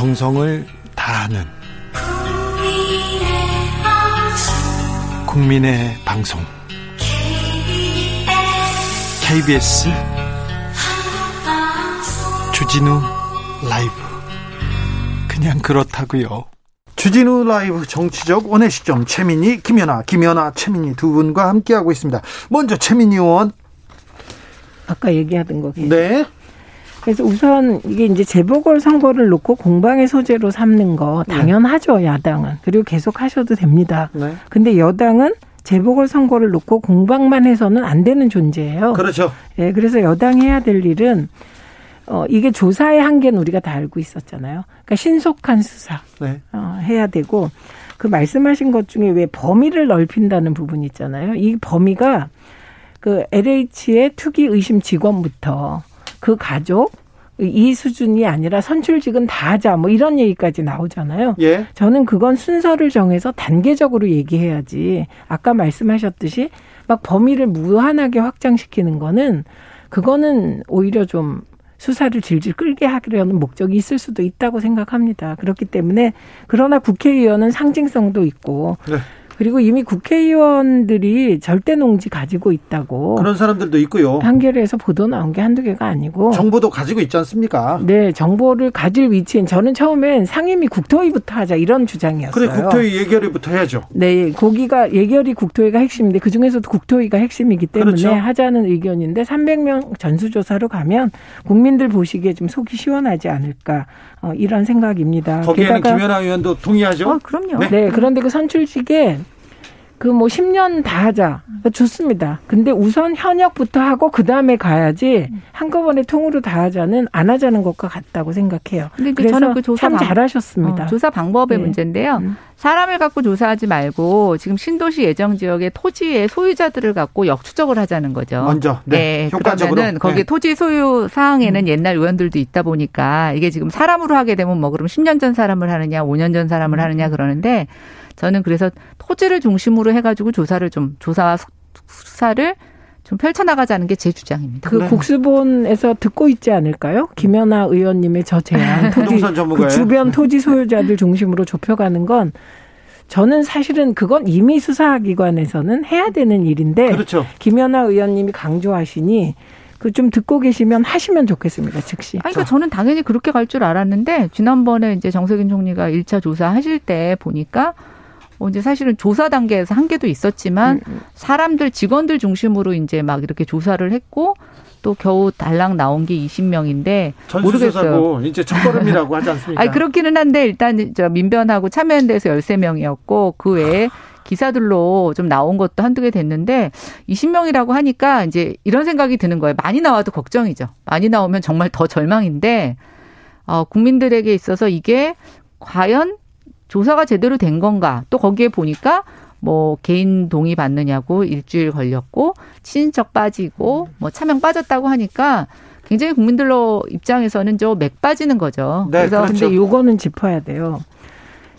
정성을 다하는 국민의 방송 KBS 주진우 라이브 그냥 그렇다고요. 주진우 라이브 정치적 원의 시점 최민희 김연아 김연아 최민희 두 분과 함께하고 있습니다. 먼저 최민희 의원 아까 얘기하던 거. 네. 그래서 우선 이게 이제 재보궐 선거를 놓고 공방의 소재로 삼는 거 네. 당연하죠 네. 야당은 그리고 계속 하셔도 됩니다. 네. 근데 여당은 재보궐 선거를 놓고 공방만 해서는 안 되는 존재예요. 그렇죠. 예, 그래서 여당이 해야 될 일은 어 이게 조사의 한계는 우리가 다 알고 있었잖아요. 그러니까 신속한 수사 네. 어, 해야 되고 그 말씀하신 것 중에 왜 범위를 넓힌다는 부분 있잖아요. 이 범위가 그 LH의 투기 의심 직원부터 그 가족 이 수준이 아니라 선출직은 다 하자 뭐 이런 얘기까지 나오잖아요. 예. 저는 그건 순서를 정해서 단계적으로 얘기해야지. 아까 말씀하셨듯이 막 범위를 무한하게 확장시키는 거는 그거는 오히려 좀 수사를 질질 끌게 하려는 목적이 있을 수도 있다고 생각합니다. 그렇기 때문에 그러나 국회의원은 상징성도 있고 네. 그리고 이미 국회의원들이 절대 농지 가지고 있다고 그런 사람들도 있고요. 한겨레에서 보도 나온 게 한두 개가 아니고 정보도 가지고 있지 않습니까? 네, 정보를 가질 위치엔 저는 처음엔 상임위 국토위부터 하자 이런 주장이었어요. 그래 국토위 예결위부터 해야죠. 네, 거기가 예결위 국토위가 핵심인데 그 중에서도 국토위가 핵심이기 때문에 그렇죠. 하자는 의견인데 300명 전수조사로 가면 국민들 보시기에 좀 속이 시원하지 않을까 어, 이런 생각입니다. 거기에는 김연아 의원도 동의하죠? 어, 그럼요. 네. 네, 그런데 그 선출직에 그 뭐 10년 다 하자. 좋습니다. 근데 우선 현역부터 하고 그 다음에 가야지 한꺼번에 통으로 다 하자는 안 하자는 것과 같다고 생각해요. 근데 그래서 저는 그 조사 참 방, 잘하셨습니다. 어, 조사 방법의 네. 문제인데요. 음. 사람을 갖고 조사하지 말고 지금 신도시 예정 지역의 토지의 소유자들을 갖고 역추적을 하자는 거죠. 먼저 네, 네 효과적으로 그러면은 거기 네. 토지 소유 사항에는 음. 옛날 의원들도 있다 보니까 이게 지금 사람으로 하게 되면 뭐 그럼 10년 전 사람을 하느냐, 5년 전 사람을 음. 하느냐 그러는데 저는 그래서 토지를 중심으로 해가지고 조사를 좀 조사와 수사를 좀 펼쳐나가자는 게 제 주장입니다. 그 네. 국수본에서 듣고 있지 않을까요? 김연아 의원님의 저 제안 토지 그 주변 토지 소유자들 중심으로 좁혀가는 건 저는 사실은 그건 이미 수사기관에서는 해야 되는 일인데 그렇죠. 김연아 의원님이 강조하시니 그 좀 듣고 계시면 하시면 좋겠습니다. 즉시. 아니, 그러니까 저는 당연히 그렇게 갈 줄 알았는데 지난번에 이제 정세균 총리가 1차 조사하실 때 보니까 뭐 이제 사실은 조사 단계에서 한계도 있었지만 음, 음. 사람들 직원들 중심으로 이제 막 이렇게 조사를 했고 또 겨우 달랑 나온 게 20명인데 모르겠어요. 이제 첫걸음이라고 하지 않습니까? 아니 그렇기는 한데 일단 저 민변하고 참여연대에서 13명이었고 그 외에 기사들로 좀 나온 것도 한두 개 됐는데 20명이라고 하니까 이제 이런 생각이 드는 거예요. 많이 나와도 걱정이죠. 많이 나오면 정말 더 절망인데 어 국민들에게 있어서 이게 과연 조사가 제대로 된 건가? 또 거기에 보니까 뭐 개인 동의 받느냐고 일주일 걸렸고 친인척 빠지고 뭐 차명 빠졌다고 하니까 굉장히 국민들로 입장에서는 저맥 빠지는 거죠. 네, 그래서 그렇죠. 근데 요거는 짚어야 돼요.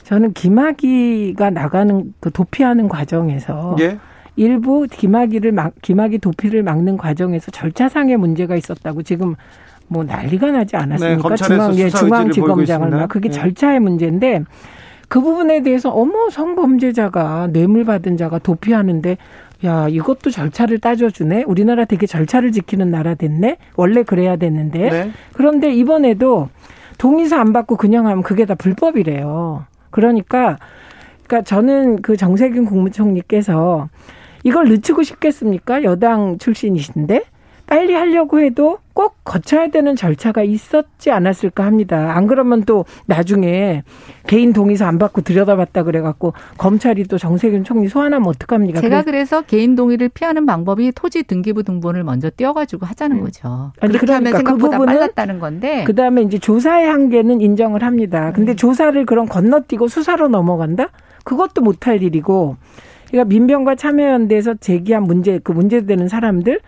저는 김학이가 나가는 그 도피하는 과정에서 예? 일부 김학이를 막 김학이 도피를 막는 과정에서 절차상의 문제가 있었다고 지금 뭐 난리가 나지 않았습니까? 네, 중앙 예, 중앙지검장을 막 그게 네. 절차의 문제인데 그 부분에 대해서 어머 성범죄자가 뇌물 받은 자가 도피하는데 야 이것도 절차를 따져주네. 우리나라 되게 절차를 지키는 나라 됐네. 원래 그래야 됐는데 네. 그런데 이번에도 동의서 안 받고 그냥 하면 그게 다 불법이래요. 그러니까 그러니까 저는 그 정세균 국무총리께서 이걸 늦추고 싶겠습니까? 여당 출신이신데 빨리 하려고 해도 꼭 거쳐야 되는 절차가 있었지 않았을까 합니다. 안 그러면 또 나중에 개인 동의서 안 받고 들여다봤다 그래갖고 검찰이 또 정세균 총리 소환하면 어떡합니까? 제가 그래서 개인 동의를 피하는 방법이 토지 등기부 등본을 먼저 띄워가지고 하자는 음. 거죠. 아니, 그렇게 그러니까 하면 생각보다 그 빨랐다는 건데. 그 다음에 이제 조사의 한계는 인정을 합니다. 근데 음. 조사를 그럼 건너뛰고 수사로 넘어간다? 그것도 못할 일이고. 그러니까 민병과 참여연대에서 제기한 문제, 그 문제되는 사람들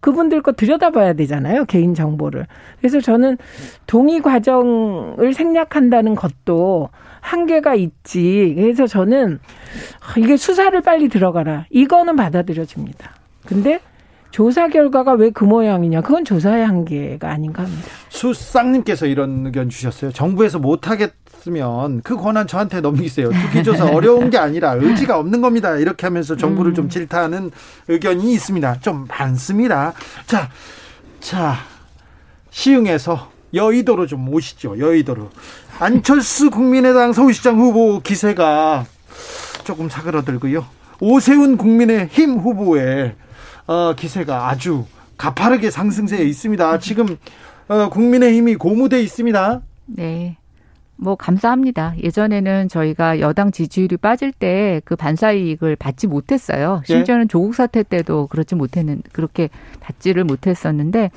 그분들 거 들여다봐야 되잖아요. 개인 정보를. 그래서 저는 동의 과정을 생략한다는 것도 한계가 있지. 그래서 저는 이게 수사를 빨리 들어가라. 이거는 받아들여집니다. 근데 조사 결과가 왜 그 모양이냐? 그건 조사의 한계가 아닌가 합니다. 수쌍님께서 이런 의견 주셨어요. 정부에서 못하겠으면 그 권한 저한테 넘기세요. 투기조사 어려운 게 아니라 의지가 없는 겁니다. 이렇게 하면서 정부를 음. 좀 질타하는 의견이 있습니다. 좀 많습니다. 자, 자, 시흥에서 여의도로 좀 오시죠. 여의도로. 안철수 국민의당 서울시장 후보 기세가 조금 사그러들고요. 오세훈 국민의힘 후보의 어, 기세가 아주 가파르게 상승세에 있습니다. 지금 어, 국민의힘이 고무돼 있습니다. 네. 뭐 감사합니다. 예전에는 저희가 여당 지지율이 빠질 때 그 반사 이익을 받지 못했어요. 예. 심지어는 예. 조국 사태 때도 그렇지 못했는 그렇게 받지를 못했었는데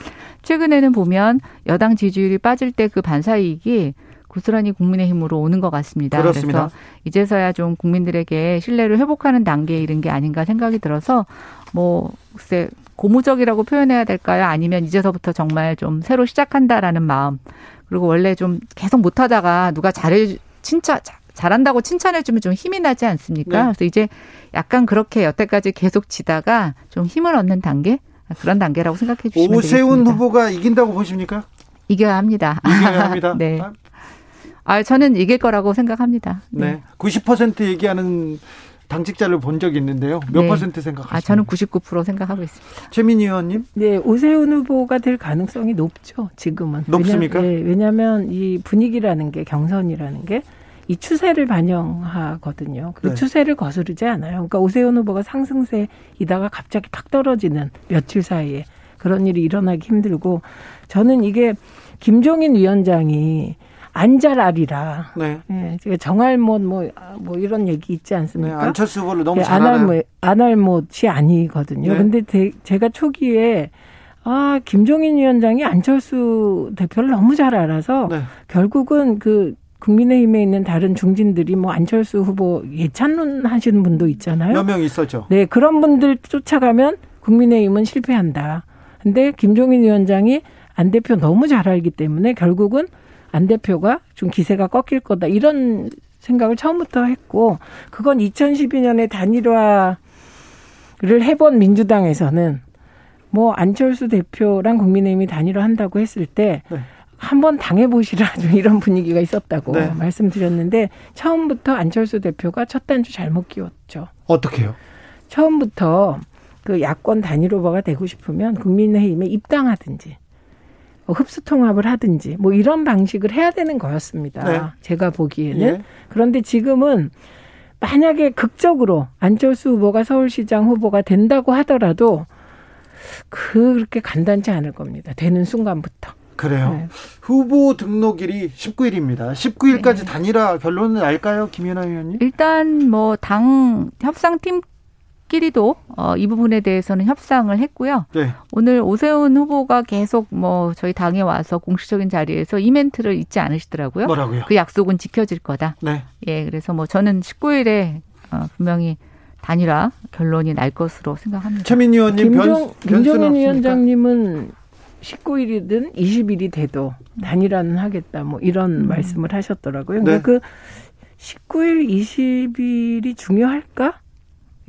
최근에는 보면 여당 지지율이 빠질 때 그 반사 이익이 고스란히 국민의힘으로 오는 것 같습니다. 그렇습니다. 그래서 이제서야 좀 국민들에게 신뢰를 회복하는 단계에 이른 게 아닌가 생각이 들어서 뭐 글쎄 고무적이라고 표현해야 될까요? 아니면 이제서부터 정말 좀 새로 시작한다라는 마음. 그리고 원래 좀 계속 못하다가 누가 잘해 칭찬 잘한다고 칭찬해주면 좀 힘이 나지 않습니까? 네. 그래서 이제 약간 그렇게 여태까지 계속 지다가 좀 힘을 얻는 단계 그런 단계라고 생각해 주시면 오세훈 되겠습니다. 후보가 이긴다고 보십니까? 이겨야 합니다. 이겨야 합니다. 네. 아, 저는 이길 거라고 생각합니다. 네. 네. 90% 얘기하는 당직자를 본 적이 있는데요. 몇 네. 퍼센트 생각하십니까? 아, 저는 99% 생각하고 있습니다. 최민희 의원님? 네, 오세훈 후보가 될 가능성이 높죠. 지금은. 높습니까? 왜냐, 네, 왜냐하면 이 분위기라는 게 경선이라는 게 이 추세를 반영하거든요. 그 네. 추세를 거스르지 않아요. 그러니까 오세훈 후보가 상승세이다가 갑자기 팍 떨어지는 며칠 사이에 그런 일이 일어나기 힘들고 저는 이게 김종인 위원장이 안잘알이라. 네. 예, 제가 정알못 뭐, 뭐 이런 얘기 있지 않습니까? 네, 안철수 후보를 너무 예? 안알못, 안알못이 아니거든요. 네. 근데 대, 제가 초기에 아, 김종인 위원장이 안철수 대표를 너무 잘 알아서 네. 결국은 그 국민의힘에 있는 다른 중진들이 뭐 안철수 후보 예찬론 하시는 분도 있잖아요. 몇 명 있었죠. 네, 그런 분들 쫓아가면 국민의힘은 실패한다. 근데 김종인 위원장이 안 대표 너무 잘 알기 때문에 결국은 안 대표가 좀 기세가 꺾일 거다 이런 생각을 처음부터 했고 그건 2012년에 단일화를 해본 민주당에서는 뭐 안철수 대표랑 국민의힘이 단일화 한다고 했을 때 네. 한번 당해보시라 좀 이런 분위기가 있었다고 네. 말씀드렸는데 처음부터 안철수 대표가 첫 단추 잘못 끼웠죠. 어떻게요? 처음부터 그 야권 단일 후보가 되고 싶으면 국민의힘에 입당하든지 뭐 흡수 통합을 하든지 뭐 이런 방식을 해야 되는 거였습니다. 네. 제가 보기에는. 예. 그런데 지금은 만약에 극적으로 안철수 후보가 서울시장 후보가 된다고 하더라도 그렇게 간단치 않을 겁니다. 되는 순간부터. 그래요. 네. 후보 등록일이 19일입니다. 19일까지 네. 단일화 결론을 알까요, 김연아 의원님? 일단 뭐 당 협상팀 끼리도 어, 이 부분에 대해서는 협상을 했고요. 네. 오늘 오세훈 후보가 계속 뭐 저희 당에 와서 공식적인 자리에서 이 멘트를 잊지 않으시더라고요. 뭐라고요? 그 약속은 지켜질 거다. 네. 예, 그래서 뭐 저는 19일에 어, 분명히 단일화 결론이 날 것으로 생각합니다. 최민 의원님 김종, 김종인 위원장님은 19일이든 20일이 돼도 단일화는 하겠다. 뭐 이런 음. 말씀을 하셨더라고요. 네. 그 19일, 20일이 중요할까?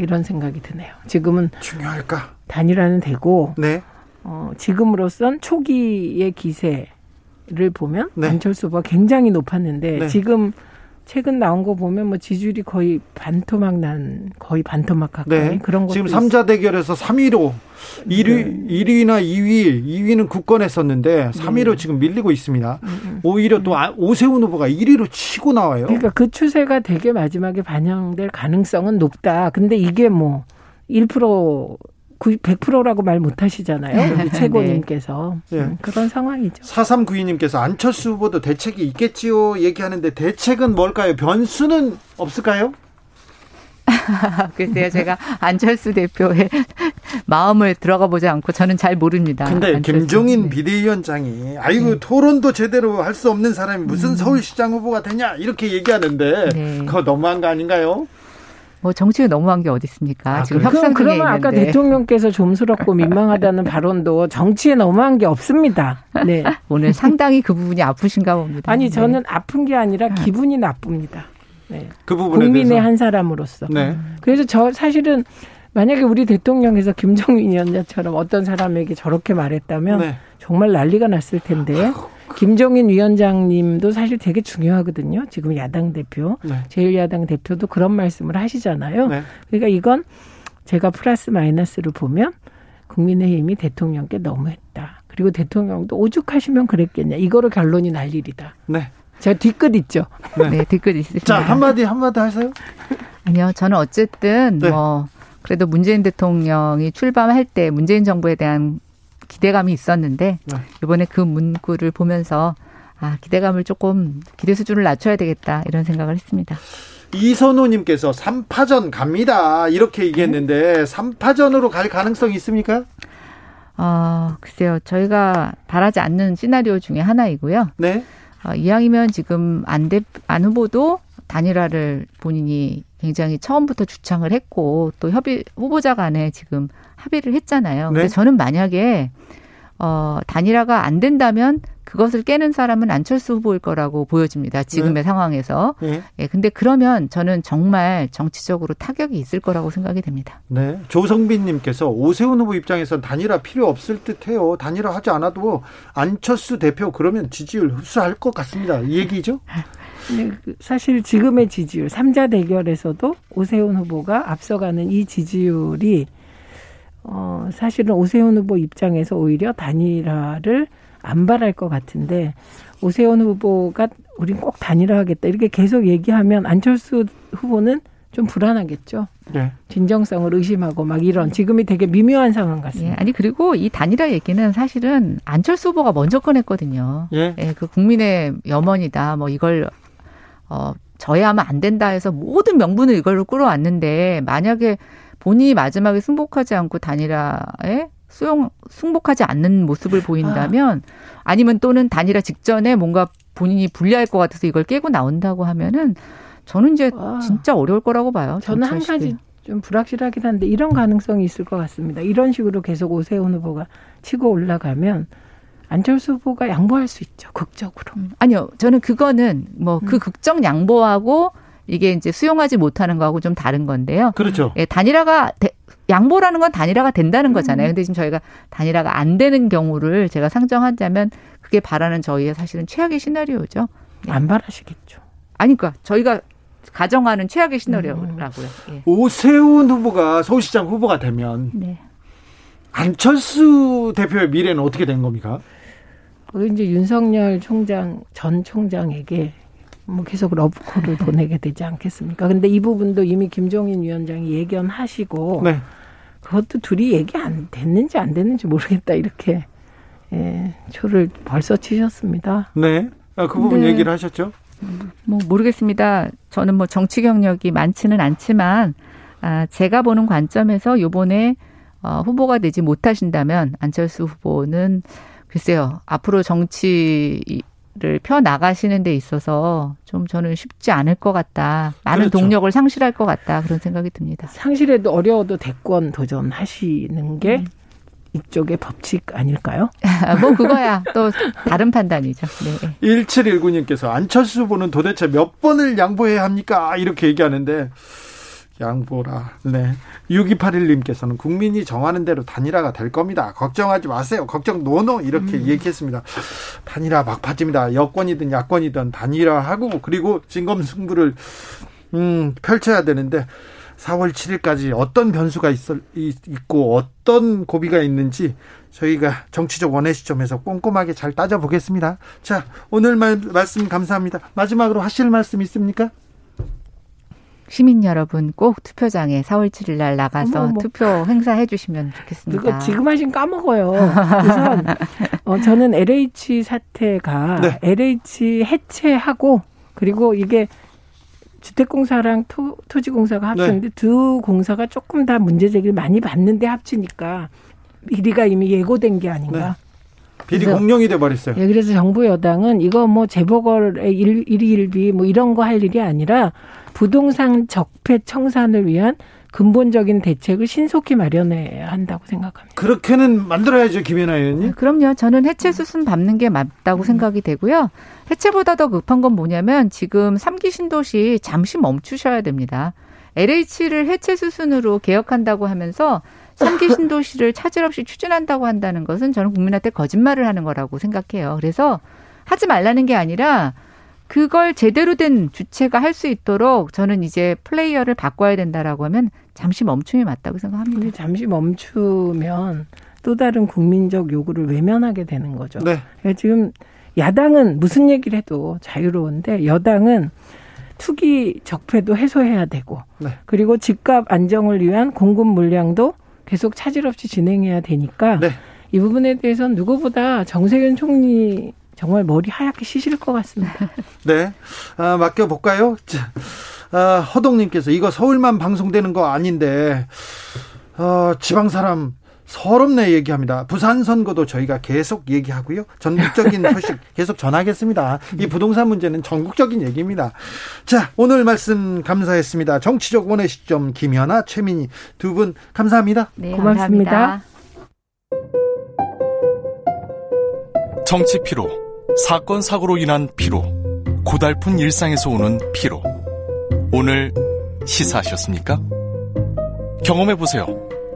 이런 생각이 드네요. 지금은 중요할까? 단일화는 되고 네. 어, 지금으로선 초기의 기세를 보면 네. 안철수 후보가 굉장히 높았는데 네. 지금 최근 나온 거 보면 뭐 지지율이 거의 반토막 난 거의 반토막 가까이 네. 그런 것 지금 3자 대결에서 3위로 1위 네. 1위나 2위 2위는 굳건했었는데 3위로 네. 지금 밀리고 있습니다. 음, 음. 오히려 또 아, 오세훈 후보가 1위로 치고 나와요. 그러니까 그 추세가 되게 마지막에 반영될 가능성은 높다. 근데 이게 뭐1% 100%라고 말 못하시잖아요. 우리 최고님께서 네. 음, 그런 상황이죠. 4392님께서 안철수 후보도 대책이 있겠지요 얘기하는데 대책은 뭘까요? 변수는 없을까요? 글쎄요, 제가 안철수 대표의 마음을 들어가 보지 않고 저는 잘 모릅니다. 근데 김종인 네. 비대위원장이 아이고 네. 토론도 제대로 할 수 없는 사람이 무슨 음. 서울시장 후보가 되냐 이렇게 얘기하는데 네. 그거 너무한 거 아닌가요? 뭐 정치가 너무한 게 어디 있습니까? 아, 지금 협상 중에 그러면 아까 대통령께서 좀스럽고 민망하다는 발언도 정치에 너무한 게 없습니다. 네. 오늘 상당히 그 부분이 아프신가 봅니다. 아니 저는 네. 아픈 게 아니라 기분이 나쁩니다. 네. 그 부분에 국민의 대해서. 한 사람으로서. 네. 그래서 저 사실은 만약에 우리 대통령에서 김정인 위원장처럼 어떤 사람에게 저렇게 말했다면 네. 정말 난리가 났을 텐데 김정인 위원장님도 사실 되게 중요하거든요. 지금 야당 대표, 네. 제1야당 대표도 그런 말씀을 하시잖아요. 네. 그러니까 이건 제가 플러스 마이너스를 보면 국민의힘이 대통령께 너무했다. 그리고 대통령도 오죽하시면 그랬겠냐. 이거로 결론이 날 일이다. 네. 제가 뒤끝 있죠. 네, 네 뒤끝 있습니다. 자, 한마디, 한마디 하세요. 아니요, 저는 어쨌든 네. 뭐, 그래도 문재인 대통령이 출범할 때 문재인 정부에 대한 기대감이 있었는데, 네. 이번에 그 문구를 보면서, 아, 기대감을 조금, 기대 수준을 낮춰야 되겠다, 이런 생각을 했습니다. 이선호님께서 3파전 갑니다. 이렇게 얘기했는데, 3파전으로 갈 가능성이 있습니까? 어, 글쎄요. 저희가 바라지 않는 시나리오 중에 하나이고요. 네. 어, 이왕이면 지금 안, 대, 안 후보도 단일화를 본인이 굉장히 처음부터 주창을 했고 또 협의 후보자 간에 지금 합의를 했잖아요. 네. 근데 저는 만약에 어 단일화가 안 된다면 그것을 깨는 사람은 안철수 후보일 거라고 보여집니다. 지금의 네. 상황에서. 네. 예, 근데 그러면 저는 정말 정치적으로 타격이 있을 거라고 생각이 됩니다. 네. 조성빈 님께서 오세훈 후보 입장에선 단일화 필요 없을 듯해요. 단일화 하지 않아도 안철수 대표 그러면 지지율 흡수할 것 같습니다. 이 얘기죠? 네, 사실 지금의 지지율 3자 대결에서도 오세훈 후보가 앞서가는 이 지지율이 어 사실은 오세훈 후보 입장에서 오히려 단일화를 안 바랄 것 같은데 오세훈 후보가 우린 꼭 단일화하겠다 이렇게 계속 얘기하면 안철수 후보는 좀 불안하겠죠. 네. 진정성을 의심하고 막 이런 지금이 되게 미묘한 상황 같습니다. 예, 아니 그리고 이 단일화 얘기는 사실은 안철수 후보가 먼저 꺼냈거든요. 예. 예, 그 국민의 염원이다. 뭐 이걸 어 저해하면 안 된다 해서 모든 명분을 이걸로 끌어왔는데 만약에 본인이 마지막에 승복하지 않고 단일화에 수용 승복하지 않는 모습을 보인다면 아. 니면 또는 단일화 직전에 뭔가 본인이 불리할 것 같아서 이걸 깨고 나온다고 하면은 저는 이제 아. 진짜 어려울 거라고 봐요. 저는 한 가지 좀 불확실하긴 한데 이런 가능성이 있을 것 같습니다. 이런 식으로 계속 오세훈 후보가 치고 올라가면 안철수 후보가 양보할 수 있죠. 극적으로. 음. 아니요. 저는 그거는 뭐그 음. 극적 양보하고 이게 이제 수용하지 못하는 거하고 좀 다른 건데요. 그렇죠. 예, 단일화가 대, 양보라는 건 단일화가 된다는 거잖아요. 음. 근데 지금 저희가 단일화가 안 되는 경우를 제가 상정하자면 그게 바라는 저희의 사실은 최악의 시나리오죠. 네. 안 바라시겠죠. 아니, 그러니까 저희가 가정하는 최악의 시나리오라고요. 예. 오세훈 후보가 서울시장 후보가 되면 네. 안철수 대표의 미래는 어떻게 된 겁니까? 그 이제 윤석열 총장 전 총장에게 뭐 계속 러브콜을 보내게 되지 않겠습니까? 근데 이 부분도 이미 김종인 위원장이 예견하시고 네. 그것도 둘이 얘기 안 됐는지 안 됐는지 모르겠다 이렇게 예, 초를 벌써 치셨습니다. 네. 아, 그 부분 얘기를 하셨죠? 뭐 모르겠습니다. 저는 뭐 정치 경력이 많지는 않지만 아, 제가 보는 관점에서 요번에 어, 후보가 되지 못하신다면 안철수 후보는 글쎄요 앞으로 정치 를 펴 나가시는 데 있어서 좀 저는 쉽지 않을 것 같다. 많은 그렇죠. 동력을 상실할 것 같다. 그런 생각이 듭니다. 상실해도 어려워도 대권 도전하시는 게 음. 이쪽의 법칙 아닐까요? 뭐 그거야 또 다른 판단이죠. 네. 1719님께서 안철수 후보는 도대체 몇 번을 양보해야 합니까? 이렇게 얘기하는데 양보라. 네. 6281님께서는 국민이 정하는 대로 단일화가 될 겁니다. 걱정하지 마세요. 걱정 노노 이렇게 음. 얘기했습니다. 단일화 막파집니다. 여권이든 야권이든 단일화하고 그리고 진검승부를 음, 펼쳐야 되는데 4월 7일까지 어떤 변수가 있, 있고 어떤 고비가 있는지 저희가 정치적 원의 시점에서 꼼꼼하게 잘 따져보겠습니다. 자, 오늘 말, 말씀 감사합니다. 마지막으로 하실 말씀 있습니까? 시민 여러분 꼭 투표장에 4월 7일 날 나가서 어머, 투표 행사해 주시면 좋겠습니다. 그거 지금 하신 까먹어요. 우선 어, 저는 LH 사태가 네. LH 해체하고 그리고 이게 주택공사랑 토, 토지공사가 합쳤는데 네. 두 공사가 조금 다 문제 제기를 많이 받는데 합치니까 비리가 이미 예고된 게 아닌가. 네. 비리 공룡이 돼 버렸어요. 예, 그래서 정부 여당은 이거 뭐 재보궐의 일, 일일비 뭐 이런 거 할 일이 아니라 부동산 적폐 청산을 위한 근본적인 대책을 신속히 마련해야 한다고 생각합니다. 그렇게는 만들어야죠, 김연아 의원님. 네, 그럼요. 저는 해체 수순 밟는 게 맞다고 음. 생각이 되고요. 해체보다 더 급한 건 뭐냐면 지금 삼기 신도시 잠시 멈추셔야 됩니다. LH를 해체 수순으로 개혁한다고 하면서 3기 신도시를 차질 없이 추진한다고 한다는 것은 저는 국민한테 거짓말을 하는 거라고 생각해요. 그래서 하지 말라는 게 아니라 그걸 제대로 된 주체가 할 수 있도록 저는 이제 플레이어를 바꿔야 된다라고 하면 잠시 멈춤이 맞다고 생각합니다. 잠시 멈추면 또 다른 국민적 요구를 외면하게 되는 거죠. 네. 그러니까 지금 야당은 무슨 얘기를 해도 자유로운데 여당은 투기 적폐도 해소해야 되고 네. 그리고 집값 안정을 위한 공급 물량도 계속 차질 없이 진행해야 되니까 네. 이 부분에 대해서는 누구보다 정세균 총리 정말 머리 하얗게 시실 것 같습니다. 네. 아, 맡겨 볼까요? 아, 허동님께서 이거 서울만 방송되는 거 아닌데, 어, 지방 사람 서럽네 얘기합니다. 부산 선거도 저희가 계속 얘기하고요. 전국적인 소식 계속 전하겠습니다. 이 부동산 문제는 전국적인 얘기입니다. 자, 오늘 말씀 감사했습니다. 정치적 원의 시점 김연아, 최민희 두 분 감사합니다. 네, 고맙습니다. 감사합니다. 정치 피로, 사건 사고로 인한 피로, 고달픈 일상에서 오는 피로. 오늘 시사하셨습니까? 경험해 보세요.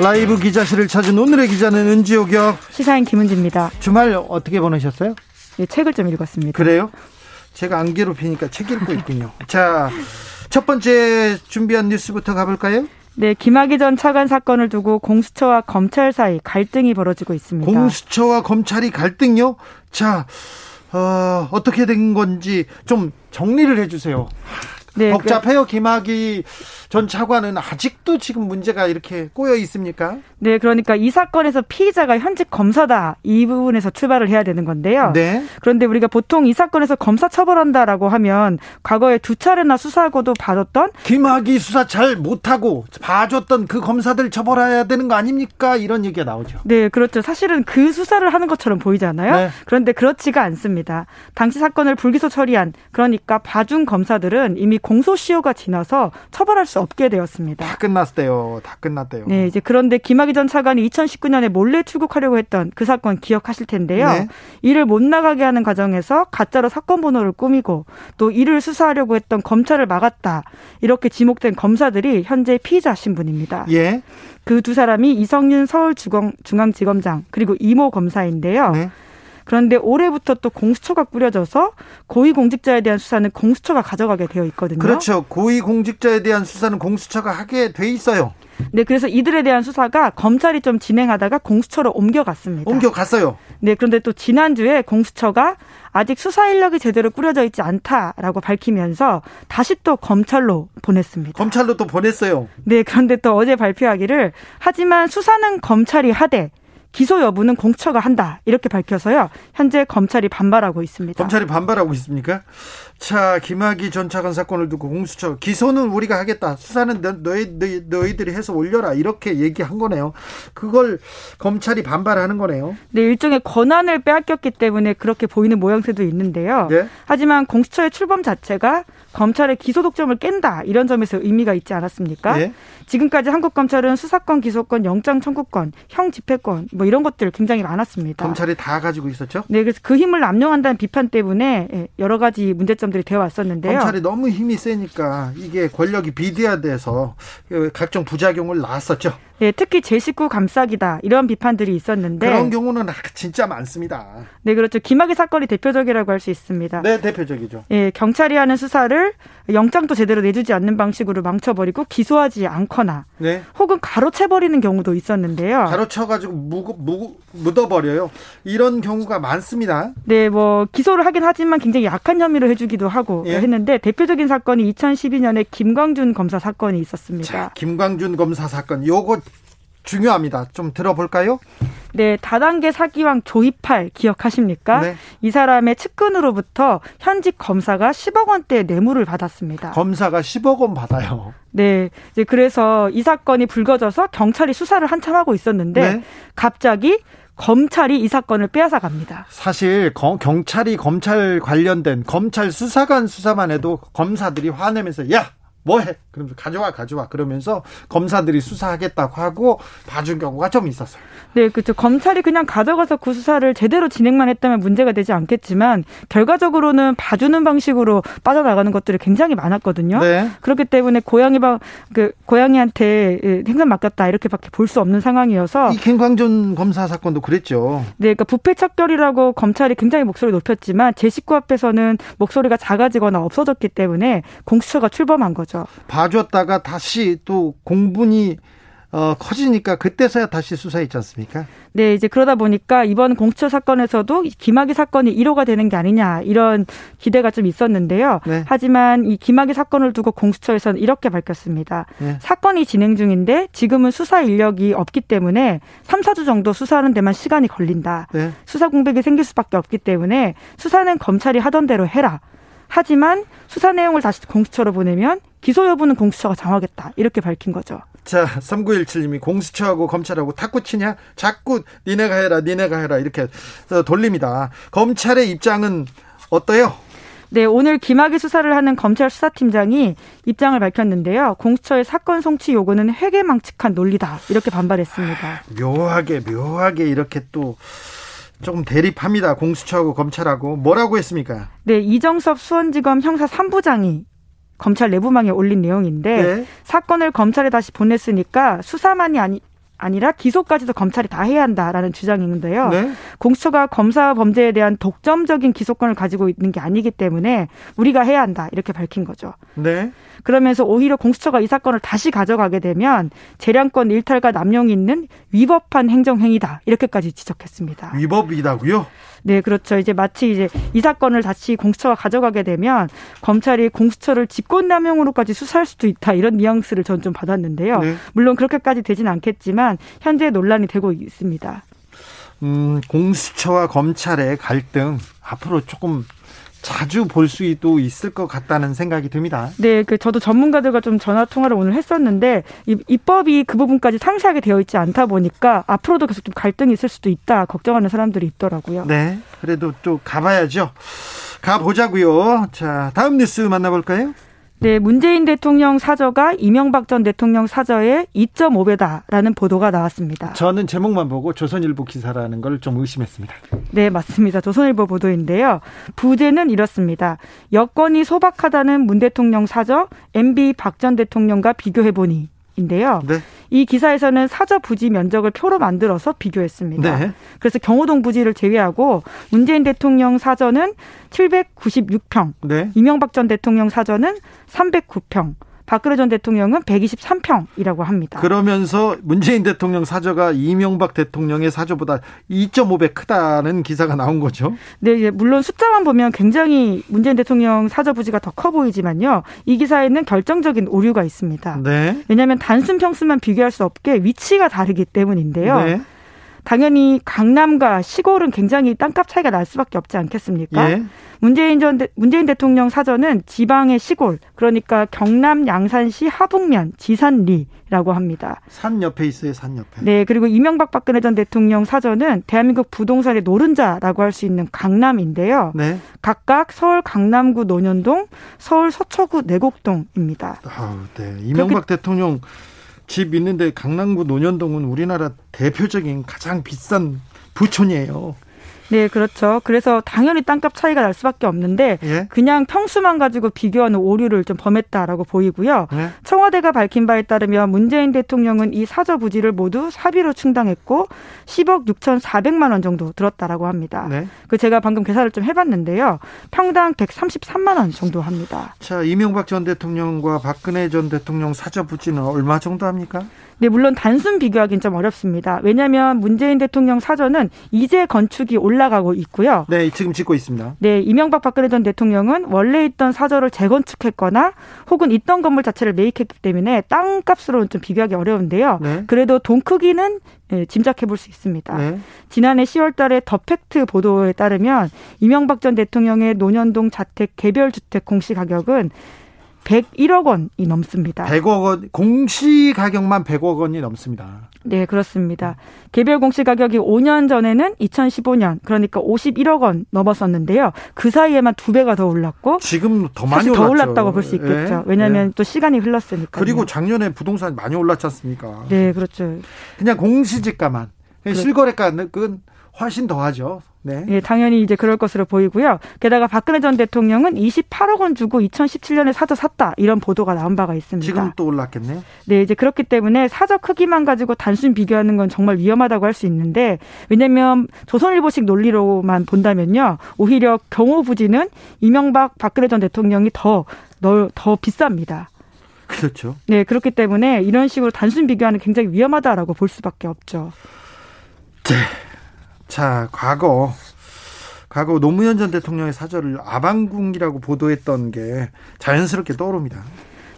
라이브 기자실을 찾은 오늘의 기자는 은지옥이요. 시사인 김은지입니다. 주말 어떻게 보내셨어요? 네, 책을 좀 읽었습니다. 그래요? 제가 안 괴롭히니까 책 읽고 있군요. 자, 첫 번째 준비한 뉴스부터 가볼까요? 네, 김학의 전 차관 사건을 두고 공수처와 검찰 사이 갈등이 벌어지고 있습니다. 공수처와 검찰이 갈등요? 자, 어, 어떻게 된 건지 좀 정리를 해주세요. 네, 복잡해요. 김학의 전 차관은 아직도 지금 문제가 이렇게 꼬여 있습니까? 네, 그러니까 이 사건에서 피의자가 현직 검사다 이 부분에서 출발을 해야 되는 건데요. 네. 그런데 우리가 보통 이 사건에서 검사 처벌한다라고 하면 과거에 두 차례나 수사하고도 봐줬던 김학의 수사 잘 못하고 봐줬던 그 검사들 처벌해야 되는 거 아닙니까? 이런 얘기가 나오죠. 네, 그렇죠. 사실은 그 수사를 하는 것처럼 보이잖아요. 네. 그런데 그렇지가 않습니다. 당시 사건을 불기소 처리한 그러니까 봐준 검사들은 이미 공소시효가 지나서 처벌할 수 없게 되었습니다. 다 끝났대요. 다 끝났대요. 네, 이제 그런데 김학의 전 차관이 2019년에 몰래 출국하려고 했던 그 사건 기억하실 텐데요. 네. 이를 못 나가게 하는 과정에서 가짜로 사건 번호를 꾸미고 또 이를 수사하려고 했던 검찰을 막았다. 이렇게 지목된 검사들이 현재 피의자 신분입니다. 예. 그 두 사람이 이성윤 서울중앙지검장 그리고 이모 검사인데요. 네. 그런데 올해부터 또 공수처가 꾸려져서 고위공직자에 대한 수사는 공수처가 가져가게 되어 있거든요. 그렇죠. 고위공직자에 대한 수사는 공수처가 하게 돼 있어요. 네, 그래서 이들에 대한 수사가 검찰이 좀 진행하다가 공수처로 옮겨갔습니다. 옮겨갔어요. 네, 그런데 또 지난주에 공수처가 아직 수사 인력이 제대로 꾸려져 있지 않다라고 밝히면서 다시 또 검찰로 보냈습니다. 검찰로 또 보냈어요. 네, 그런데 또 어제 발표하기를 하지만 수사는 검찰이 하되 기소 여부는 공처가 한다 이렇게 밝혀서요 현재 검찰이 반발하고 있습니다. 검찰이 반발하고 있습니까? 자 김학의 전 차관 사건을 두고 공수처 기소는 우리가 하겠다 수사는 너희, 너희 너희들이 해서 올려라 이렇게 얘기한 거네요. 그걸 검찰이 반발하는 거네요. 네 일종의 권한을 빼앗겼기 때문에 그렇게 보이는 모양새도 있는데요. 네? 하지만 공수처의 출범 자체가 검찰의 기소 독점을 깬다 이런 점에서 의미가 있지 않았습니까? 네? 지금까지 한국 검찰은 수사권, 기소권, 영장 청구권, 형 집행권 뭐 이런 것들 굉장히 많았습니다. 검찰이 다 가지고 있었죠? 네, 그래서 그 힘을 남용한다는 비판 때문에 예, 여러 가지 문제점들이 되어 왔었는데요. 검찰이 너무 힘이 세니까 이게 권력이 비대화돼서 각종 부작용을 낳았었죠. 네, 특히 제 식구 감싸기다 이런 비판들이 있었는데 그런 경우는 진짜 많습니다. 네, 그렇죠. 김학의 사건이 대표적이라고 할 수 있습니다. 네, 대표적이죠. 네, 경찰이 하는 수사를 영장도 제대로 내주지 않는 방식으로 망쳐버리고 기소하지 않거나 네. 혹은 가로채버리는 경우도 있었는데요. 가로쳐가지고 무, 무, 묻어버려요. 이런 경우가 많습니다. 네, 뭐 기소를 하긴 하지만 굉장히 약한 혐의로 해주기도 하고 예. 했는데 대표적인 사건이 2012년에 김광준 검사 사건이 있었습니다. 자, 김광준 검사 사건 요거 중요합니다. 좀 들어볼까요? 네, 다단계 사기왕 조이팔 기억하십니까? 네. 이 사람의 측근으로부터 현직 검사가 10억 원대 뇌물을 받았습니다. 검사가 10억 원 받아요. 네, 이제 그래서 이 사건이 불거져서 경찰이 수사를 한참 하고 있었는데 네. 갑자기 검찰이 이 사건을 빼앗아 갑니다. 사실 경찰이 검찰 관련된 검찰 수사관 수사만 해도 검사들이 화내면서 야 뭐해? 그러면서 가져와 가져와 그러면서 검사들이 수사하겠다고 하고 봐준 경우가 좀 있었어요. 네, 그렇죠. 검찰이 그냥 가져가서 그 수사를 제대로 진행만 했다면 문제가 되지 않겠지만 결과적으로는 봐주는 방식으로 빠져나가는 것들이 굉장히 많았거든요. 네. 그렇기 때문에 고양이 방그 고양이한테 행선 맡겼다 이렇게밖에 볼 수 없는 상황이어서 이 김광준 검사 사건도 그랬죠. 네, 그러니까 부패 척결이라고 검찰이 굉장히 목소리 높였지만 제 식구 앞에서는 목소리가 작아지거나 없어졌기 때문에 공수처가 출범한 거죠. 거죠. 봐줬다가 다시 또 공분이 어, 커지니까 그때서야 다시 수사했지 않습니까? 네, 이제 그러다 보니까 이번 공수처 사건에서도 김학의 사건이 1호가 되는 게 아니냐 이런 기대가 좀 있었는데요. 네. 하지만 이 김학의 사건을 두고 공수처에서는 이렇게 밝혔습니다. 네. 사건이 진행 중인데 지금은 수사 인력이 없기 때문에 3, 4주 정도 수사하는 데만 시간이 걸린다. 네. 수사 공백이 생길 수밖에 없기 때문에 수사는 검찰이 하던 대로 해라. 하지만 수사 내용을 다시 공수처로 보내면 기소 여부는 공수처가 정하겠다. 이렇게 밝힌 거죠. 자, 3917님이 공수처하고 검찰하고 탁구 치냐? 자꾸 니네가 해라, 니네가 해라. 이렇게 돌립니다. 검찰의 입장은 어때요? 네, 오늘 김학의 수사를 하는 검찰 수사팀장이 입장을 밝혔는데요. 공수처의 사건 송치 요구는 회계망측한 논리다. 이렇게 반발했습니다. 묘하게, 묘하게 이렇게 또 조금 대립합니다. 공수처하고 검찰하고 뭐라고 했습니까? 네, 이정섭 수원지검 형사 3부장이 검찰 내부망에 올린 내용인데 네. 사건을 검찰에 다시 보냈으니까 수사만이 아니 아니라 기소까지도 검찰이 다 해야 한다라는 주장인데요. 네. 공수처가 검사 범죄에 대한 독점적인 기소권을 가지고 있는 게 아니기 때문에 우리가 해야 한다 이렇게 밝힌 거죠. 네. 그러면서 오히려 공수처가 이 사건을 다시 가져가게 되면 재량권 일탈과 남용이 있는 위법한 행정행위다 이렇게까지 지적했습니다. 위법이다고요? 네, 그렇죠. 이제 마치 이제 이 사건을 다시 공수처가 가져가게 되면 검찰이 공수처를 직권남용으로까지 수사할 수도 있다 이런 뉘앙스를 전 좀 받았는데요. 네. 물론 그렇게까지 되진 않겠지만 현재 논란이 되고 있습니다. 음, 공수처와 검찰의 갈등 앞으로 조금 자주 볼 수도 있을 것 같다는 생각이 듭니다. 네, 그 저도 전문가들과 좀 전화 통화를 오늘 했었는데 이, 입법이 그 부분까지 상세하게 되어 있지 않다 보니까 앞으로도 계속 좀 갈등이 있을 수도 있다 걱정하는 사람들이 있더라고요. 네, 그래도 또 가봐야죠. 가보자고요. 자, 다음 뉴스 만나볼까요? 네, 문재인 대통령 사저가 이명박 전 대통령 사저의 2.5배다라는 보도가 나왔습니다. 저는 제목만 보고 조선일보 기사라는 걸 좀 의심했습니다. 네, 맞습니다. 조선일보 보도인데요. 부제는 이렇습니다. 여권이 소박하다는 문 대통령 사저, MB 박 전 대통령과 비교해보니 인데요. 네. 이 기사에서는 사저 부지 면적을 표로 만들어서 비교했습니다. 네. 그래서 경호동 부지를 제외하고 문재인 대통령 사저는 796평, 네. 이명박 전 대통령 사저는 309평, 박근혜 전 대통령은 123평이라고 합니다. 그러면서 문재인 대통령 사저가 이명박 대통령의 사저보다 2.5배 크다는 기사가 나온 거죠. 네, 물론 숫자만 보면 굉장히 문재인 대통령 사저 부지가 더 커 보이지만요. 이 기사에는 결정적인 오류가 있습니다. 네. 왜냐하면 단순 평수만 비교할 수 없게 위치가 다르기 때문인데요. 네. 당연히 강남과 시골은 굉장히 땅값 차이가 날 수밖에 없지 않겠습니까? 예. 문재인 전 문재인 대통령 사전은 지방의 시골 그러니까 경남 양산시 하북면 지산리라고 합니다. 산 옆에 있어요, 산 옆에. 네, 그리고 이명박 박근혜 전 대통령 사전은 대한민국 부동산의 노른자라고 할 수 있는 강남인데요. 네. 각각 서울 강남구 논현동, 서울 서초구 내곡동입니다. 아, 네. 이명박 대통령 집 있는데 강남구 논현동은 우리나라 대표적인 가장 비싼 부촌이에요. 네, 그렇죠. 그래서 당연히 땅값 차이가 날 수밖에 없는데 예? 그냥 평수만 가지고 비교하는 오류를 좀 범했다라고 보이고요. 예? 청와대가 밝힌 바에 따르면 문재인 대통령은 이 사저 부지를 모두 사비로 충당했고 10억 6,400만 원 정도 들었다라고 합니다. 네. 그 제가 방금 계산을 좀 해봤는데요. 평당 133만 원 정도 합니다. 자, 이명박 전 대통령과 박근혜 전 대통령 사저 부지는 얼마 정도 합니까? 네, 물론 단순 비교하기는 좀 어렵습니다. 왜냐하면 문재인 대통령 사저는 이제 건축이 올라 올라가고 있고요. 네, 지금 짓고 있습니다. 네, 이명박 박근혜 전 대통령은 원래 있던 사저를 재건축했거나 혹은 있던 건물 자체를 매입했기 때문에 땅값으로는 좀 비교하기 어려운데요. 네. 그래도 돈 크기는 예, 짐작해 볼 수 있습니다. 네. 지난해 10월 달에 더 팩트 보도에 따르면 이명박 전 대통령의 노년동 자택 개별 주택 공시 가격은 101억 원이 넘습니다. 100억 원 공시 가격만 100억 원이 넘습니다. 네, 그렇습니다. 개별 공시 가격이 5년 전에는 2015년 그러니까 51억 원 넘었었는데요. 그 사이에만 두 배가 더 올랐고 지금 더 많이 더 올랐다고 볼 수 있겠죠. 네, 왜냐하면 네. 또 시간이 흘렀으니까. 그리고 작년에 부동산 많이 올랐지 않습니까? 네, 그렇죠. 그냥 공시지가만 실거래가는 훨씬 더하죠. 네. 예, 당연히 이제 그럴 것으로 보이고요. 게다가 박근혜 전 대통령은 28억 원 주고 2017년에 사저 샀다 이런 보도가 나온 바가 있습니다. 지금 또 올랐겠네요. 네, 이제 그렇기 때문에 사저 크기만 가지고 단순 비교하는 건 정말 위험하다고 할 수 있는데 왜냐하면 조선일보식 논리로만 본다면요, 오히려 경호 부지는 이명박 박근혜 전 대통령이 더 널, 더 비쌉니다. 그렇죠. 네, 그렇기 때문에 이런 식으로 단순 비교하는 굉장히 위험하다라고 볼 수밖에 없죠. 네. 자, 과거 과거 노무현 전 대통령의 사절을 아방궁이라고 보도했던 게 자연스럽게 떠오릅니다.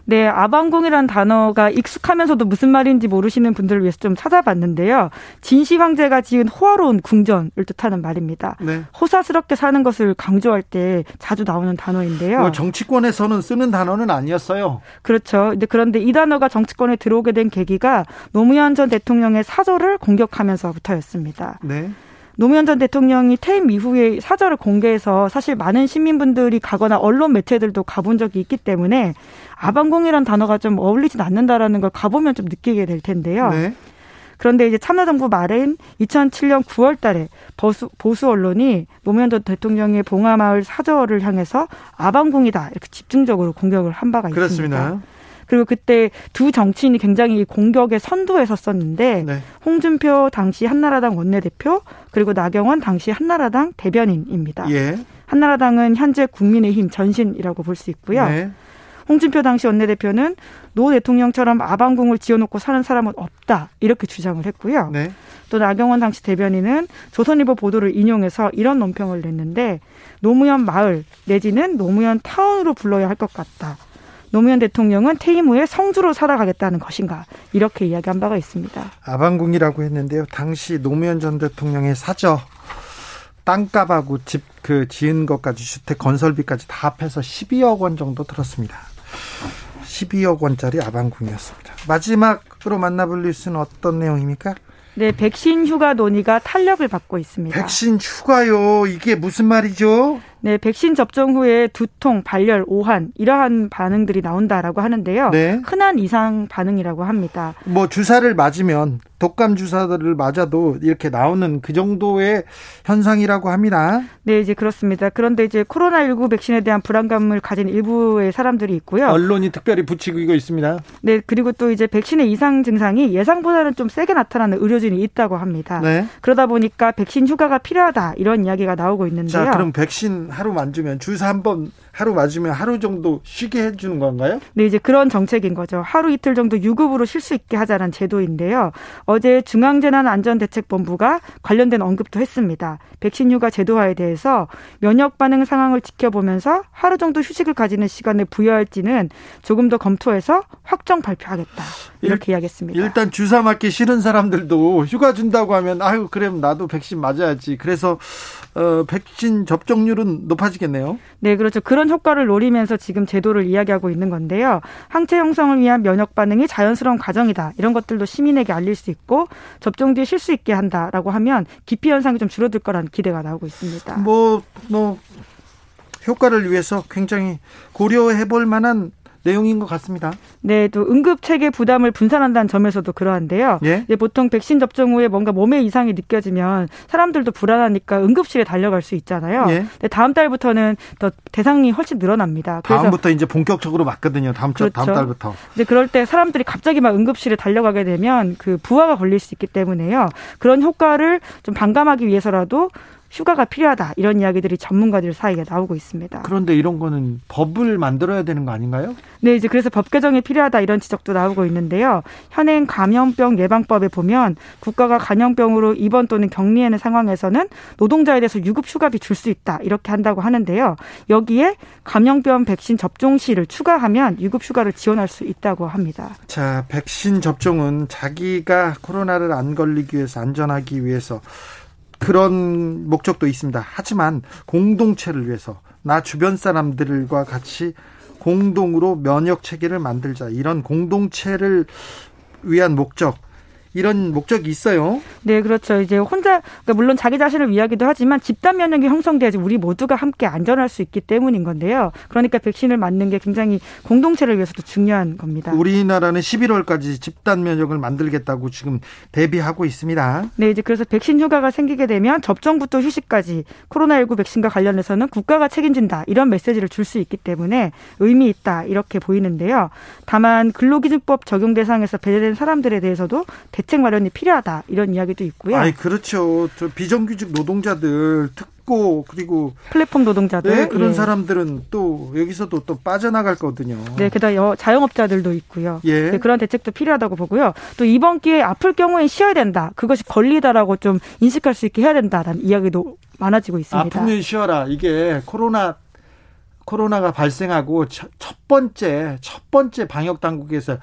네, 아방궁이란 단어가 익숙하면서도 무슨 말인지 모르시는 분들을 위해서 좀 찾아봤는데요. 진시 황제가 지은 호화로운 궁전을 뜻하는 말입니다. 네. 호사스럽게 사는 것을 강조할 때 자주 나오는 단어인데요. 뭐 정치권에서는 쓰는 단어는 아니었어요. 그렇죠. 근데 그런데 이 단어가 정치권에 들어오게 된 계기가 노무현 전 대통령의 사절을 공격하면서부터였습니다. 네. 노무현 전 대통령이 퇴임 이후에 사절을 공개해서 사실 많은 시민분들이 가거나 언론 매체들도 가본 적이 있기 때문에 아방공이란 단어가 좀 어울리진 않는다라는 걸 가보면 좀 느끼게 될 텐데요. 네. 그런데 이제 참여정부 말인 2007년 9월 달에 보수, 보수 언론이 노무현 전 대통령의 봉화마을 사절을 향해서 아방궁이다 이렇게 집중적으로 공격을 한 바가 그렇습니다. 있습니다. 그리고 그때 두 정치인이 굉장히 공격에 선두에 섰었는데 네. 홍준표 당시 한나라당 원내대표 그리고 나경원 당시 한나라당 대변인입니다. 예. 한나라당은 현재 국민의힘 전신이라고 볼 수 있고요. 네. 홍준표 당시 원내대표는 노 대통령처럼 아방궁을 지어놓고 사는 사람은 없다 이렇게 주장을 했고요. 네. 또 나경원 당시 대변인은 조선일보 보도를 인용해서 이런 논평을 냈는데 노무현 마을 내지는 노무현 타운으로 불러야 할 것 같다. 노무현 대통령은 퇴임 후에 성주로 살아가겠다는 것인가 이렇게 이야기한 바가 있습니다. 아방궁이라고 했는데요. 당시 노무현 전 대통령의 사저 땅값하고 집 그 지은 것까지 주택 건설비까지 다 합해서 12억 원 정도 들었습니다. 12억 원짜리 아방궁이었습니다. 마지막으로 만나볼 뉴스는 어떤 내용입니까? 네, 백신 휴가 논의가 탄력을 받고 있습니다. 백신 휴가요? 이게 무슨 말이죠? 네, 백신 접종 후에 두통, 발열, 오한 이러한 반응들이 나온다라고 하는데요. 네. 흔한 이상 반응이라고 합니다. 뭐 주사를 맞으면 독감 주사들을 맞아도 이렇게 나오는 그 정도의 현상이라고 합니다. 네, 이제 그렇습니다. 그런데 이제 코로나19 백신에 대한 불안감을 가진 일부의 사람들이 있고요. 언론이 특별히 붙이고 있습니다. 네, 그리고 또 이제 백신의 이상 증상이 예상보다는 좀 세게 나타나는 의료진이 있다고 합니다. 네. 그러다 보니까 백신 휴가가 필요하다 이런 이야기가 나오고 있는데요. 자, 그럼 백신 하루 맞으면 주사 한 번 하루 맞으면 하루 정도 쉬게 해주는 건가요? 네, 이제 그런 정책인 거죠. 하루 이틀 정도 유급으로 쉴 수 있게 하자는 제도인데요. 어제 중앙재난안전대책본부가 관련된 언급도 했습니다. 백신 휴가 제도화에 대해서 면역 반응 상황을 지켜보면서 하루 정도 휴식을 가지는 시간을 부여할지는 조금 더 검토해서 확정 발표하겠다. 이렇게 일, 이야기했습니다. 일단 주사 맞기 싫은 사람들도 휴가 준다고 하면 아유 그럼 나도 백신 맞아야지. 그래서 어, 백신 접종률은 높아지겠네요. 네, 그렇죠. 그런 효과를 노리면서 지금 제도를 이야기하고 있는 건데요. 항체 형성을 위한 면역 반응이 자연스러운 과정이다. 이런 것들도 시민에게 알릴 수 있고 접종 뒤에 쉴 수 있게 한다라고 하면 기피 현상이 좀 줄어들 거라는 기대가 나오고 있습니다. 뭐, 뭐, 효과를 위해서 굉장히 고려해 볼 만한 내용인 것 같습니다. 네, 또 응급 체계 부담을 분산한다는 점에서도 그러한데요. 예? 보통 백신 접종 후에 뭔가 몸에 이상이 느껴지면 사람들도 불안하니까 응급실에 달려갈 수 있잖아요. 예? 근데 다음 달부터는 더 대상이 훨씬 늘어납니다. 다음부터 이제 본격적으로 맞거든요. 다음 그렇죠. 다음 달부터. 이제 그럴 때 사람들이 갑자기 막 응급실에 달려가게 되면 그 부하가 걸릴 수 있기 때문에요. 그런 효과를 좀 반감하기 위해서라도 휴가가 필요하다 이런 이야기들이 전문가들 사이에 나오고 있습니다. 그런데 이런 거는 법을 만들어야 되는 거 아닌가요? 네, 이제 그래서 법 개정이 필요하다 이런 지적도 나오고 있는데요. 현행 감염병 예방법에 보면 국가가 감염병으로 입원 또는 격리하는 상황에서는 노동자에 대해서 유급 휴가비 줄 수 있다 이렇게 한다고 하는데요. 여기에 감염병 백신 접종 시를 추가하면 유급 휴가를 지원할 수 있다고 합니다. 자, 백신 접종은 자기가 코로나를 안 걸리기 위해서 안전하기 위해서 그런 목적도 있습니다. 하지만 공동체를 위해서 나 주변 사람들과 같이 공동으로 면역 체계를 만들자 이런 공동체를 위한 목적 이런 목적이 있어요. 네, 그렇죠. 이제 혼자 그러니까 물론 자기 자신을 위하기도 하지만 집단 면역이 형성돼야지 우리 모두가 함께 안전할 수 있기 때문인 건데요. 그러니까 백신을 맞는 게 굉장히 공동체를 위해서도 중요한 겁니다. 우리나라는 11월까지 집단 면역을 만들겠다고 지금 대비하고 있습니다. 네, 이제 그래서 백신 휴가가 생기게 되면 접종부터 휴식까지 코로나19 백신과 관련해서는 국가가 책임진다 이런 메시지를 줄 수 있기 때문에 의미 있다 이렇게 보이는데요. 다만 근로기준법 적용 대상에서 배제된 사람들에 대해서도 대책 마련이 필요하다 이런 이야기도 있고요. 아니 그렇죠. 저 비정규직 노동자들 특고 그리고 플랫폼 노동자들 네, 그런 예. 사람들은 또 여기서도 또 빠져나갈 거거든요. 네, 게다가 자영업자들도 있고요. 예. 네, 그런 대책도 필요하다고 보고요. 또 이번 기회에 아플 경우엔 쉬어야 된다. 그것이 권리다라고 좀 인식할 수 있게 해야 된다라는 이야기도 많아지고 있습니다. 아프면 쉬어라. 이게 코로나 코로나가 발생하고 첫 번째 첫 번째 방역 당국에서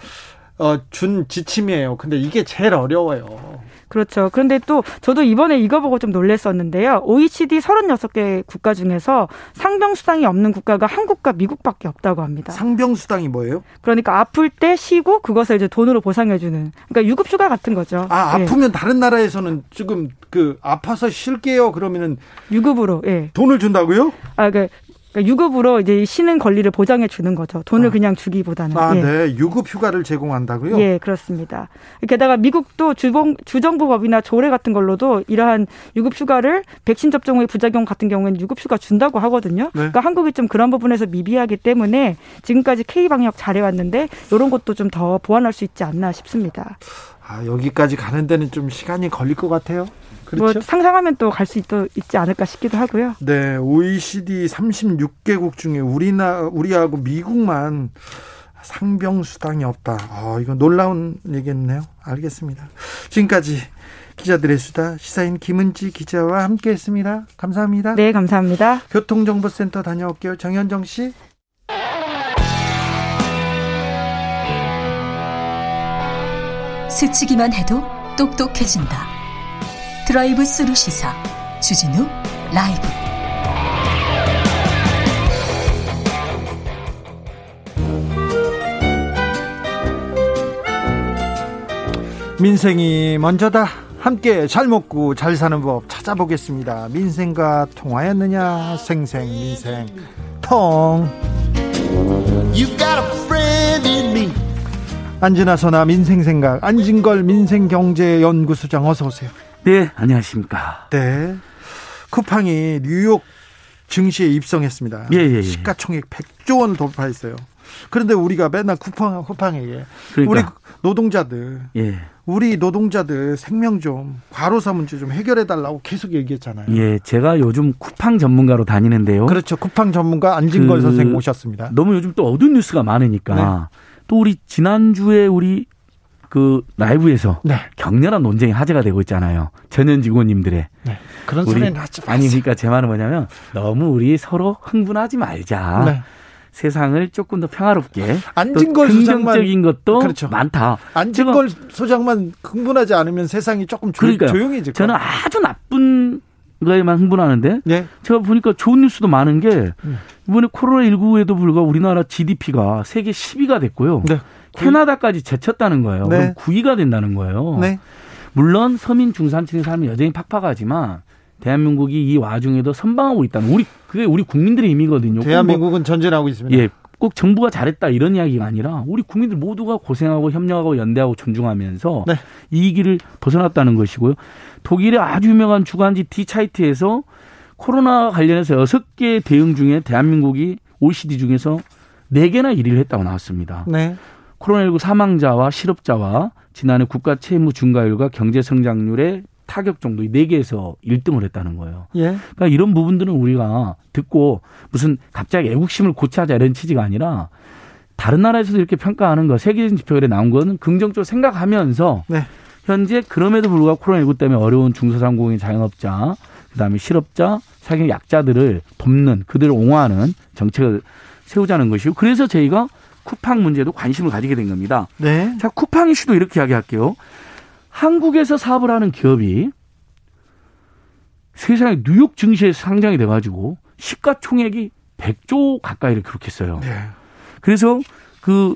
어, 준 지침이에요. 근데 이게 제일 어려워요. 그렇죠. 그런데 또 저도 이번에 이거 보고 좀 놀랐었는데요. OECD 36개 국가 중에서 상병수당이 없는 국가가 한국과 미국밖에 없다고 합니다. 상병수당이 뭐예요? 그러니까 아플 때 쉬고 그것을 이제 돈으로 보상해주는. 그러니까 유급휴가 같은 거죠. 아 예. 아프면 다른 나라에서는 지금 그 아파서 쉴게요 그러면은 유급으로 예. 돈을 준다고요? 아 그. 그러니까 유급으로 이제 쉬는 권리를 보장해 주는 거죠. 돈을 아. 그냥 주기보다는. 아, 예. 네. 유급 휴가를 제공한다고요? 예, 그렇습니다. 게다가 미국도 주봉, 주정부법이나 조례 같은 걸로도 이러한 유급 휴가를 백신 접종 후의 부작용 같은 경우에는 유급 휴가 준다고 하거든요. 네. 그러니까 한국이 좀 그런 부분에서 미비하기 때문에 지금까지 K 방역 잘해 왔는데 이런 것도 좀 더 보완할 수 있지 않나 싶습니다. 아, 여기까지 가는 데는 좀 시간이 걸릴 것 같아요. 그렇죠? 뭐 상상하면 또 갈 수 있지 않을까 싶기도 하고요. 네, OECD 36개국 중에 우리나 우리하고 미국만 상병 수당이 없다. 아, 이거 놀라운 얘기겠네요. 알겠습니다. 지금까지 기자들의 수다 시사인 김은지 기자와 함께했습니다. 감사합니다. 네, 감사합니다. 교통정보센터 다녀올게요. 정현정 씨. 스치기만 해도 똑똑해진다. 드라이브 스루 시사 주진우 라이브. 민생이 먼저다. 함께 잘 먹고 잘 사는 법 찾아보겠습니다. 민생과 통하였느냐? 생생 민생. 통. 안진아 선아 민생생각. 안진걸 민생경제연구소장 어서 오세요 네, 안녕하십니까. 네. 쿠팡이 뉴욕 증시에 입성했습니다. 예, 예, 예. 시가총액 100조 원 돌파했어요. 그런데 우리가 맨날 쿠팡, 쿠팡에 그러니까. 우리 노동자들, 예. 우리 노동자들 생명 좀 과로사 문제 좀 해결해 달라고 계속 얘기했잖아요. 예, 제가 요즘 쿠팡 전문가로 다니는데요. 그렇죠. 쿠팡 전문가 안진걸 그 선생 모셨습니다. 너무 요즘 또 어두운 뉴스가 많으니까 네. 또 우리 지난주에 우리 그 라이브에서 네. 격렬한 논쟁이 화제가 되고 있잖아요. 전현 직원님들의. 네. 그런 소리는 하지 마세요. 아니 그러니까 제 말은 뭐냐면 너무 우리 서로 흥분하지 말자. 네. 세상을 조금 더 평화롭게 안진걸 긍정적인 것도 그렇죠. 많다. 안진걸 소장만 흥분하지 않으면 세상이 조금 조. 조용해질 저는 아주 나쁜 거에만 흥분하는데 네. 제가 보니까 좋은 뉴스도 많은 게 음. 이번에 코로나 19에도 불구하고 우리나라 GDP가 세계 10위가 됐고요. 네. 캐나다까지 제쳤다는 거예요. 네. 그럼 9위가 된다는 거예요. 네. 물론 서민 중산층의 삶이 여전히 팍팍하지만 대한민국이 이 와중에도 선방하고 있다는 우리 그게 우리 국민들의 의미거든요. 대한민국은 뭐, 전진하고 있습니다. 예. 꼭 정부가 잘했다 이런 이야기가 아니라 우리 국민들 모두가 고생하고 협력하고 연대하고 존중하면서 네. 이 길을 벗어났다는 것이고요. 독일의 아주 유명한 주간지 디차이트에서 코로나 관련해서 여섯 개 대응 중에 대한민국이 OECD 중에서 네개나 1위를 했다고 나왔습니다. 네. 코로나19 사망자와 실업자와 지난해 국가 채무 증가율과 경제 성장률의 타격 정도 4개에서 1등을 했다는 거예요. 예. 그러니까 이런 부분들은 우리가 듣고 무슨 갑자기 애국심을 고취하자 이런 취지가 아니라 다른 나라에서도 이렇게 평가하는 거 세계적인 지표에 나온 거는 긍정적으로 생각하면서 네. 현재 그럼에도 불구하고 코로나19 때문에 어려운 중소상공인 자영업자 그다음에 실업자 사기 약자들을 돕는 그들을 옹호하는 정책을 세우자는 것이고 그래서 저희가 쿠팡 문제도 관심을 가지게 된 겁니다. 네. 자, 쿠팡 이슈도 이렇게 이야기할게요. 한국에서 사업을 하는 기업이 세상에 뉴욕 증시에 상장이 돼가지고 시가총액이 100조 가까이를 기록했어요. 네. 그래서 그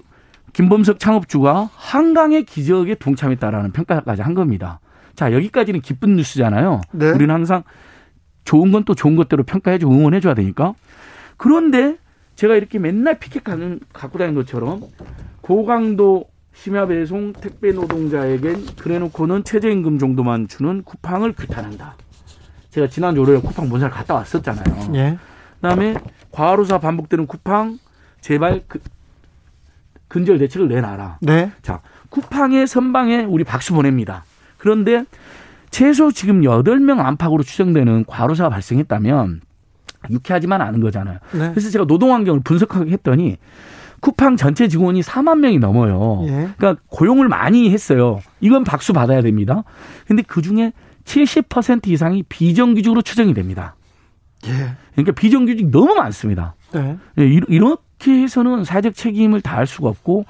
김범석 창업주가 한강의 기적에 동참했다라는 평가까지 한 겁니다. 자, 여기까지는 기쁜 뉴스잖아요. 네. 우리는 항상 좋은 건 또 좋은 것대로 평가해주고 응원해줘야 되니까. 그런데 제가 이렇게 맨날 피켓 가는, 갖고 다니는 것처럼 고강도 심야 배송 택배 노동자에겐 그래놓고는 최저임금 정도만 주는 쿠팡을 규탄한다. 제가 지난주 월요일에 쿠팡 본사를 갔다 왔었잖아요. 예. 그다음에 과로사 반복되는 쿠팡 제발 그, 근절 대책을 내놔라. 네. 자, 쿠팡의 선방에 우리 박수 보냅니다. 그런데 최소 지금 여덟 명 안팎으로 추정되는 과로사가 발생했다면 유쾌하지만 않은 거잖아요. 네. 그래서 제가 노동 환경을 분석하게 했더니 쿠팡 전체 직원이 4만 명이 넘어요. 예. 그러니까 고용을 많이 했어요. 이건 박수 받아야 됩니다. 근데 그 중에 70% 이상이 비정규직으로 추정이 됩니다. 예. 그러니까 비정규직 너무 많습니다. 네. 예, 이렇게 해서는 사회적 책임을 다할 수가 없고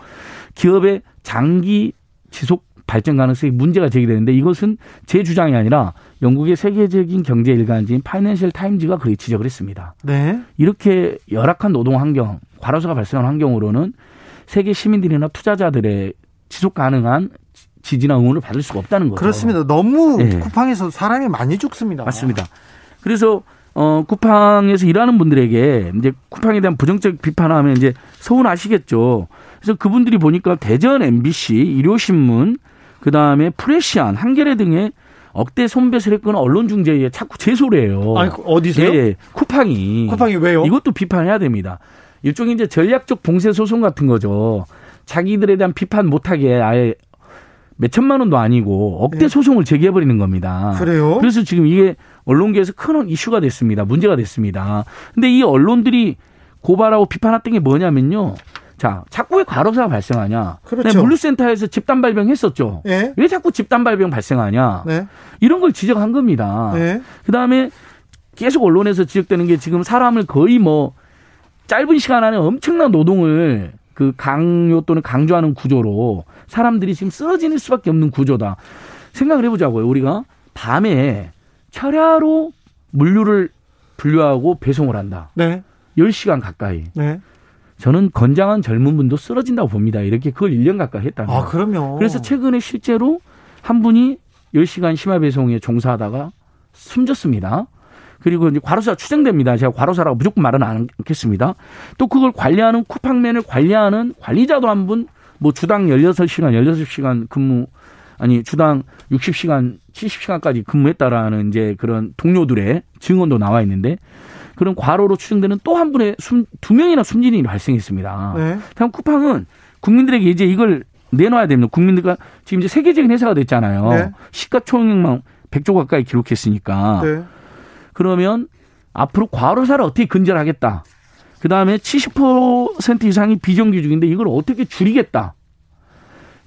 기업의 장기 지속 발전 가능성이 문제가 제기되는데 이것은 제 주장이 아니라 영국의 세계적인 경제 일간지인 파이낸셜 타임즈가 그렇게 지적을 했습니다. 네. 이렇게 열악한 노동 환경, 과로사가 발생한 환경으로는 세계 시민들이나 투자자들의 지속 가능한 지지나 응원을 받을 수가 없다는 거죠. 그렇습니다. 너무 네. 쿠팡에서 사람이 많이 죽습니다. 맞습니다. 그래서 어 쿠팡에서 일하는 분들에게 이제 쿠팡에 대한 부정적 비판하면 이제 서운하시겠죠. 그래서 그분들이 보니까 대전 MBC, 일요신문, 그 다음에 프레시안, 한겨레 등의 억대 손배설 했거나 언론 중재에 자꾸 제소를 해요. 아니, 어디서요? 예, 예, 쿠팡이. 쿠팡이 왜요? 이것도 비판해야 됩니다. 일종의 이제 전략적 봉쇄 소송 같은 거죠. 자기들에 대한 비판 못하게 아예 몇 천만 원도 아니고 억대 예. 소송을 제기해 버리는 겁니다. 그래요? 그래서 지금 이게 언론계에서 큰 이슈가 됐습니다. 문제가 됐습니다. 근데 이 언론들이 고발하고 비판했던 게 뭐냐면요. 자, 자꾸 왜 과로사가 발생하냐? 그렇죠. 네, 물류센터에서 집단 발병했었죠. 네. 왜 자꾸 집단 발병 발생하냐? 네. 이런 걸 지적한 겁니다. 네. 그다음에 계속 언론에서 지적되는 게 지금 사람을 거의 뭐 짧은 시간 안에 엄청난 노동을 그 강요 또는 강조하는 구조로 사람들이 지금 쓰러지는 수밖에 없는 구조다. 생각을 해보자고요. 우리가 밤에 철야로 물류를 분류하고 배송을 한다. 네. 10시간 가까이. 네. 저는 건장한 젊은 분도 쓰러진다고 봅니다. 이렇게 그걸 1년 가까이 했다는 아, 그럼요. 그래서 최근에 실제로 한 분이 10시간 심화 배송에 종사하다가 숨졌습니다. 그리고 이제 과로사 추정됩니다. 제가 과로사라고 무조건 말은 않겠습니다. 또 그걸 관리하는 쿠팡맨을 관리하는 관리자도 한 분, 뭐 주당 16시간, 16시간 근무, 아니, 주당 60시간, 70시간까지 근무했다라는 이제 그런 동료들의 증언도 나와 있는데 그런 과로로 추정되는 또 한 분의 숨, 두 명이나 숨진 일이 발생했습니다. 네. 다음 쿠팡은 국민들에게 이제 이걸 내놔야 됩니다. 국민들과 지금 이제 세계적인 회사가 됐잖아요. 네. 시가총액만 100조 가까이 기록했으니까. 네. 그러면 앞으로 과로사를 어떻게 근절하겠다. 그 다음에 70% 이상이 비정규직인데 이걸 어떻게 줄이겠다.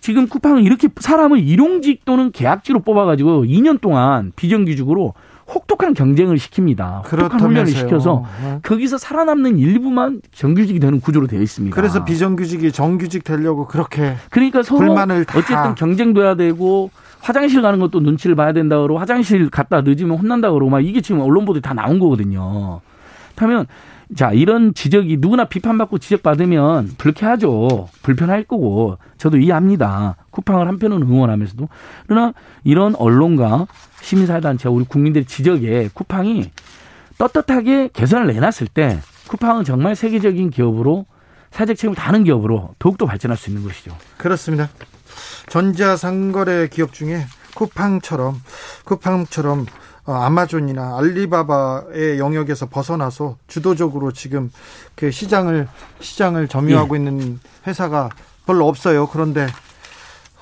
지금 쿠팡은 이렇게 사람을 일용직 또는 계약직으로 뽑아가지고 2년 동안 비정규직으로 혹독한 경쟁을 시킵니다. 혹독한 훈련을 시켜서 네. 거기서 살아남는 일부만 정규직이 되는 구조로 되어 있습니다. 그래서 비정규직이 정규직 되려고 그렇게 그러니까 서로 어쨌든 경쟁도 해야 되고 화장실 가는 것도 눈치를 봐야 된다 그러고 화장실 갔다 늦으면 혼난다 그러고 막 이게 지금 언론 보도에 다 나온 거거든요. 그러면 자, 이런 지적이 누구나 비판받고 지적받으면 불쾌하죠. 불편할 거고 저도 이해합니다. 쿠팡을 한편은 응원하면서도 그러나 이런 언론과 시민사회단체와 우리 국민들의 지적에 쿠팡이 떳떳하게 개선을 내놨을 때 쿠팡은 정말 세계적인 기업으로 사회적 책임을 다하는 기업으로 더욱더 발전할 수 있는 것이죠. 그렇습니다. 전자상거래 기업 중에 쿠팡처럼 쿠팡처럼 어, 아마존이나 알리바바의 영역에서 벗어나서 주도적으로 지금 그 시장을 시장을 점유하고 예. 있는 회사가 별로 없어요. 그런데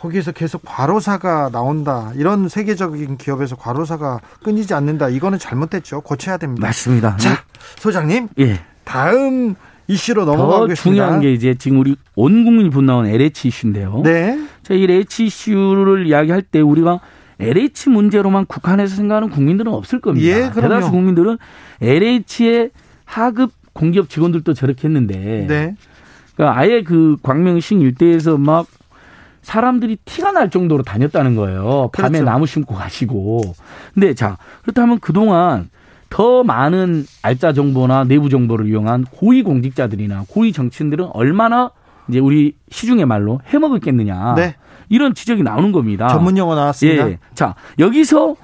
거기에서 계속 과로사가 나온다. 이런 세계적인 기업에서 과로사가 끊이지 않는다. 이거는 잘못됐죠. 고쳐야 됩니다. 맞습니다. 자, 소장님. 예. 다음 이슈로 넘어가겠습니다. 중요한 게 이제 지금 우리 온 국민이 분나온 LH 이슈인데요. 네. 자, 이 LH 이슈를 이야기할 때 우리가 LH 문제로만 국한해서 생각하는 국민들은 없을 겁니다. 예. 대다수 국민들은 LH의 하급 공기업 직원들도 저렇게 했는데 네. 그러니까 아예 그 광명시 일대에서 막 사람들이 티가 날 정도로 다녔다는 거예요. 밤에 그렇죠. 나무 심고 가시고. 근데 자, 그렇다면 그동안 더 많은 알짜 정보나 내부 정보를 이용한 고위 공직자들이나 고위 정치인들은 얼마나 이제 우리 시중의 말로 해먹었겠느냐. 네. 이런 지적이 나오는 겁니다. 전문 용어 나왔습니다. 예. 자, 여기서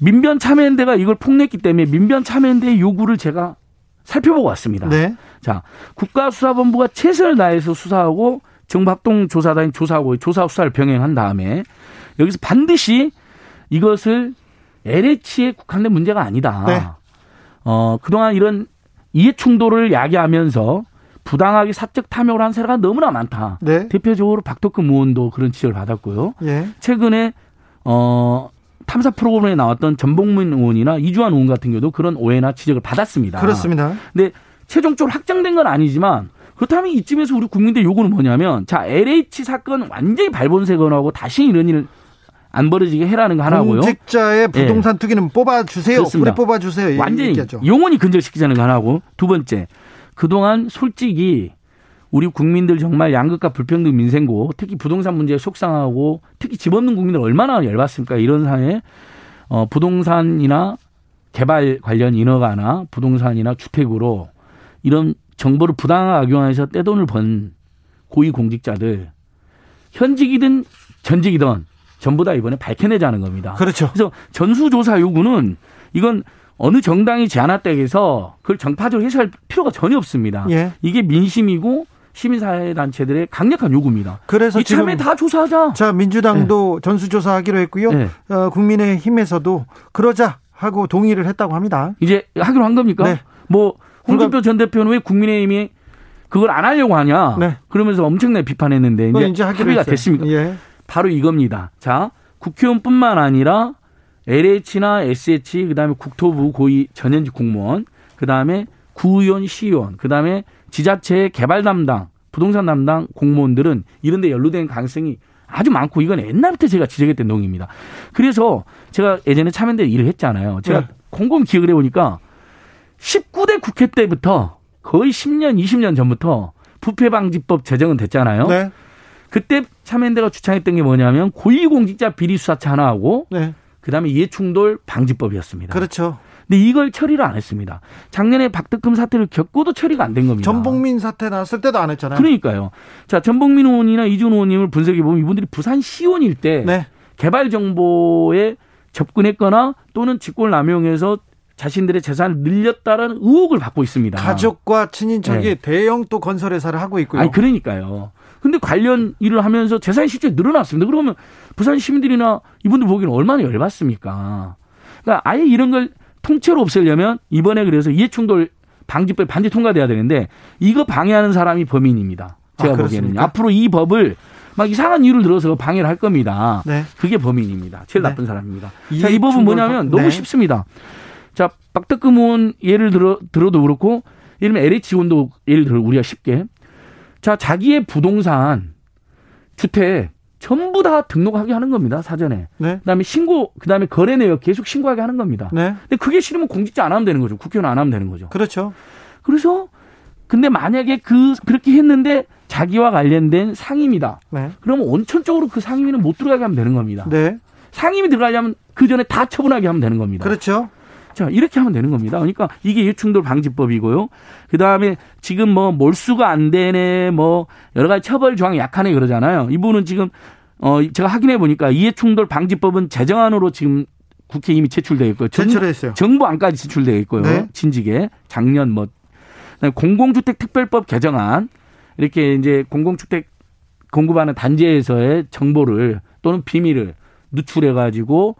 민변 참여연대가 이걸 폭냈기 때문에 민변 참여연대의 요구를 제가 살펴보고 왔습니다. 네. 자, 국가수사본부가 최선을 다해서 수사하고 정부합동조사단이 조사하고 조사 수사를 병행한 다음에 여기서 반드시 이것을 LH에 국한된 문제가 아니다. 네. 어, 그동안 이런 이해 충돌을 야기하면서 부당하게 사적 탐욕을 한 사례가 너무나 많다. 네. 대표적으로 박덕근 의원도 그런 지적을 받았고요. 예. 최근에 어 탐사 프로그램에 나왔던 전복문 의원이나 이주환 의원 같은 경우도 그런 오해나 지적을 받았습니다. 그렇습니다. 근데 최종적으로 확정된 건 아니지만 그렇다면 이쯤에서 우리 국민들 요구는 뭐냐면 자 LH 사건 완전히 발본색원하고 다시 이런 일안 벌어지게 해라는 거 하나고요. 공직자의 부동산 네. 투기는 뽑아주세요. 그래 뽑아주세요. 완전히 얘기하죠. 영원히 근절시키자는 거 하나고 두 번째 그동안 솔직히 우리 국민들 정말 양극화 불평등 민생고 특히 부동산 문제에 속상하고 특히 집 없는 국민들 얼마나 열받습니까? 이런 상황에 어, 부동산이나 개발 관련 인허가나 부동산이나 주택으로 이런 정보를 부당하게 악용해서 떼돈을 번 고위 공직자들 현직이든 전직이든 전부 다 이번에 밝혀내자는 겁니다. 그렇죠. 그래서 전수조사 요구는 이건 어느 정당이 제안했다고 해서 그걸 정파적으로 해소할 필요가 전혀 없습니다. 예. 이게 민심이고 시민사회 단체들의 강력한 요구입니다. 그래서 이참에 다 조사하자. 자 민주당도 네. 전수조사하기로 했고요. 네. 어, 국민의힘에서도 그러자 하고 동의를 했다고 합니다. 이제 하기로 한 겁니까? 네. 뭐 홍준표 전 대표는 왜 국민의힘이 그걸 안 하려고 하냐? 네. 그러면서 엄청나게 비판했는데 이제, 이제 합의가 됐습니다. 예. 바로 이겁니다. 자, 국회의원뿐만 아니라 LH나 SH 그 다음에 국토부 고위 전현직 공무원 그 다음에 구의원, 시의원 그 다음에 지자체 개발 담당, 부동산 담당 공무원들은 이런 데 연루된 가능성이 아주 많고 이건 옛날부터 제가 지적했던 내용입니다. 그래서 제가 예전에 참여연대 일을 했잖아요. 제가 네. 곰곰이 기억을 해보니까 19대 국회 때부터 거의 10년, 20년 전부터 부패방지법 제정은 됐잖아요. 네. 그때 참여연대가 주창했던 게 뭐냐면 고위공직자 비리수사차 하나 하고 네. 그다음에 이해충돌 방지법이었습니다. 그렇죠. 근데 이걸 처리를 안 했습니다. 작년에 박덕금 사태를 겪고도 처리가 안 된 겁니다. 전복민 사태 나왔을 때도 안 했잖아요. 그러니까요. 자, 전복민 의원이나 이준 의원님을 분석해 보면 이분들이 부산 시원일 때 네. 개발 정보에 접근했거나 또는 직권을 남용해서 자신들의 재산을 늘렸다라는 의혹을 받고 있습니다. 가족과 친인척이 네. 대형 또 건설 회사를 하고 있고요. 아니 그러니까요. 근데 관련 일을 하면서 재산이 실제 늘어났습니다. 그러면 부산 시민들이나 이분들 보기에는 얼마나 열받습니까? 그러니까 아예 이런 걸 통째로 없애려면 이번에 그래서 이해충돌 방지법이 반드시 통과돼야 되는데 이거 방해하는 사람이 범인입니다. 제가 아, 보기에는 앞으로 이 법을 막 이상한 이유를 들어서 방해를 할 겁니다. 네. 그게 범인입니다. 제일 네. 나쁜 사람입니다. 자, 이 법은 뭐냐면 너무 네. 쉽습니다. 자, 박덕금 의원 예를 들어 들어도 그렇고 예를 들면 LH 원도 예를 들어 우리가 쉽게 자, 자기의 부동산 주택 전부 다 등록하게 하는 겁니다 사전에. 네. 그다음에 신고, 그다음에 거래 내역 계속 신고하게 하는 겁니다. 네. 근데 그게 싫으면 공직자 안 하면 되는 거죠. 국회의원 안 하면 되는 거죠. 그렇죠. 그래서 근데 만약에 그 그렇게 했는데 자기와 관련된 상임이다. 네. 그러면 원천적으로 그 상임위는 못 들어가게 하면 되는 겁니다. 네. 상임이 들어가려면 그 전에 다 처분하게 하면 되는 겁니다. 그렇죠. 자, 이렇게 하면 되는 겁니다. 그러니까 이게 이해충돌 방지법이고요. 그 다음에 지금 뭐 몰수가 안 되네, 뭐 여러 가지 처벌 조항이 약하네 그러잖아요. 이분은 지금 어 제가 확인해 보니까 이해충돌 방지법은 제정안으로 지금 국회 이미 제출되어 있고요. 제출했어요. 정부 안까지 제출되어 있고요. 네. 진직에 작년 뭐 공공주택 특별법 개정안 이렇게 이제 공공주택 공급하는 단지에서의 정보를 또는 비밀을 누출해 가지고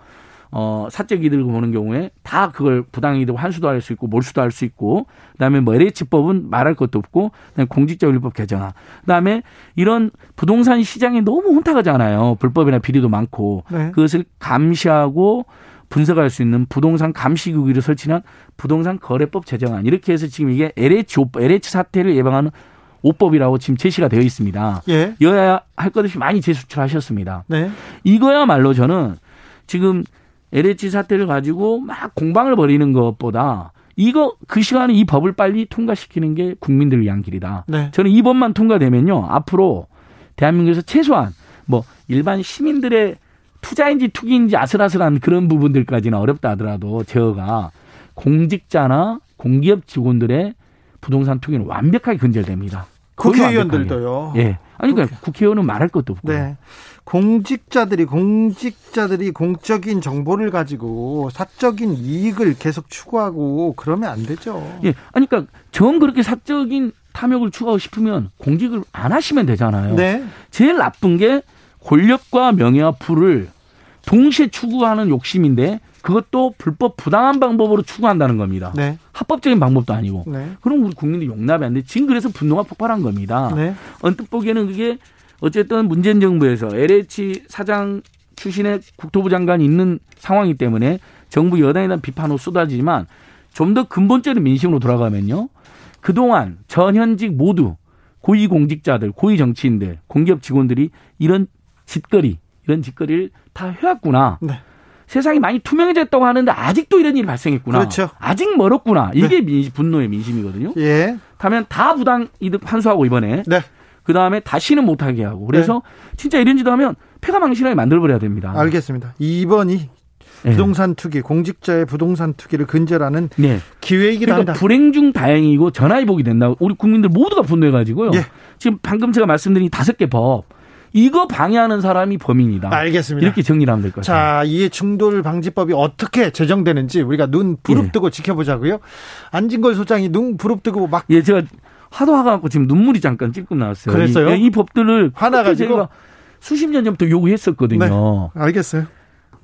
어, 사적 이득을 보는 경우에 다 그걸 부당이득 환수도 할 수 있고 몰수도 할 수 있고 그다음에 뭐 LH법은 말할 것도 없고 그다음에 공직자윤리법 개정안 그다음에 이런 부동산 시장이 너무 혼탁하잖아요 불법이나 비리도 많고 네. 그것을 감시하고 분석할 수 있는 부동산 감시국위를 설치한 부동산 거래법 제정안 이렇게 해서 지금 이게 LH LH 사태를 예방하는 오법이라고 지금 제시가 되어 있습니다. 예. 여야 할 것 없이 많이 재수출하셨습니다. 네. 이거야말로 저는 지금 LH 사태를 가지고 막 공방을 벌이는 것보다 이거 그 시간에 이 법을 빨리 통과시키는 게 국민들을 위한 길이다. 네. 저는 이 법만 통과되면요 앞으로 대한민국에서 최소한 뭐 일반 시민들의 투자인지 투기인지 아슬아슬한 그런 부분들까지는 어렵다 하더라도 제어가 공직자나 공기업 직원들의 부동산 투기는 완벽하게 근절됩니다. 국회의원들도요. 예. 아니 그러니까 국회. 국회의원은 말할 것도 없고. 네. 공직자들이 공직자들이 공적인 정보를 가지고 사적인 이익을 계속 추구하고 그러면 안 되죠. 예. 아니 그러니까 정 그렇게 사적인 탐욕을 추구하고 싶으면 공직을 안 하시면 되잖아요. 네. 제일 나쁜 게 권력과 명예와 부를 동시에 추구하는 욕심인데 그것도 불법 부당한 방법으로 추구한다는 겁니다. 네. 합법적인 방법도 아니고. 네. 그럼 우리 국민들 용납이 안 돼. 지금 그래서 분노가 폭발한 겁니다. 네. 언뜻 보기에는 그게 어쨌든 문재인 정부에서 LH 사장 출신의 국토부 장관이 있는 상황이기 때문에 정부 여당에 대한 비판으로 쏟아지지만 좀 더 근본적인 민심으로 돌아가면요. 그동안 전현직 모두 고위공직자들, 고위 정치인들, 공기업 직원들이 이런 짓거리, 이런 짓거리를 다 해왔구나. 네. 세상이 많이 투명해졌다고 하는데 아직도 이런 일이 발생했구나. 그렇죠. 아직 멀었구나. 이게 네. 민심, 분노의 민심이거든요. 예. 하면 다 부당 이득 환수하고 이번에. 네. 그 다음에 다시는 못하게 하고. 그래서 네. 진짜 이런 짓 하면 폐가 망신하게 만들어버려야 됩니다. 알겠습니다. 2번이 네. 부동산 투기, 공직자의 부동산 투기를 근절하는 네. 기회이기도 그러니까 한다. 불행 중 다행이고 전화위복이 된다. 우리 국민들 모두가 분노해가지고요. 예. 지금 방금 제가 말씀드린 다섯 개 법. 이거 방해하는 사람이 범인이다. 알겠습니다. 이렇게 정리를 하면 될 것 같아요. 자, 이해 충돌 방지법이 어떻게 제정되는지 우리가 눈 부릅뜨고 예. 지켜보자고요. 안진걸 소장이 눈 부릅뜨고 막 예, 제가 하도 화가갖고 지금 눈물이 잠깐 찔끔 나왔어요. 그랬어요? 이, 이 법들을 화나가지고 수십 년 전부터 요구했었거든요. 네, 알겠어요.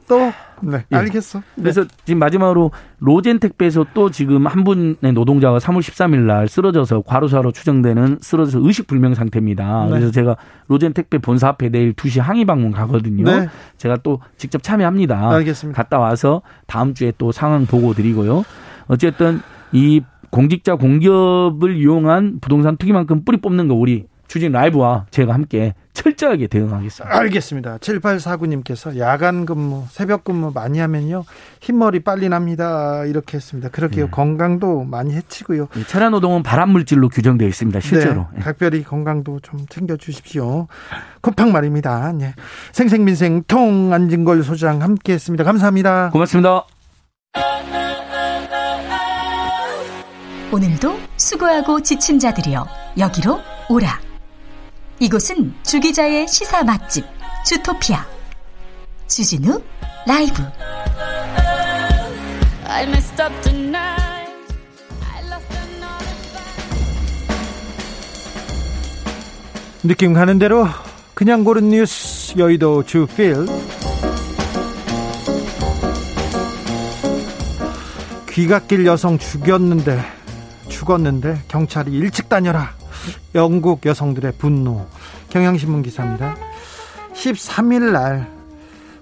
또 네, 예. 알겠어. 네. 그래서 지금 마지막으로 로젠 택배에서 또 지금 한 분의 노동자가 3월 13일 날 쓰러져서 과로사로 추정되는 쓰러져서 의식 불명 상태입니다. 네. 그래서 제가 로젠 택배 본사 앞에 내일 2시 항의 방문 가거든요. 네. 제가 또 직접 참여합니다. 알겠습니다. 갔다 와서 다음 주에 또 상황 보고 드리고요. 어쨌든 이 공직자 공기업을 이용한 부동산 투기만큼 뿌리 뽑는 거 우리 주진 라이브와 제가 함께 철저하게 대응하겠습니다. 알겠습니다. 7849님께서 야간 근무, 새벽 근무 많이 하면요. 흰머리 빨리 납니다. 이렇게 했습니다. 그렇게요. 네. 건강도 많이 해치고요. 네, 체라 노동은 발암 물질로 규정되어 있습니다. 실제로. 네, 각별히 건강도 좀 챙겨 주십시오. 쿠팡 말입니다. 네. 생생민생 통 안진걸 소장 함께 했습니다. 감사합니다. 고맙습니다. 오늘도 수고하고 지친 자들이여 여기로 오라. 이곳은 주기자의 시사 맛집 주토피아. 주진우 라이브. 느낌 가는 대로 그냥 고른 뉴스 여의도 주필. 귀갓길 여성 죽였는데 죽었는데 경찰이 일찍 다녀라 영국 여성들의 분노 경향신문 기사입니다. 13일 날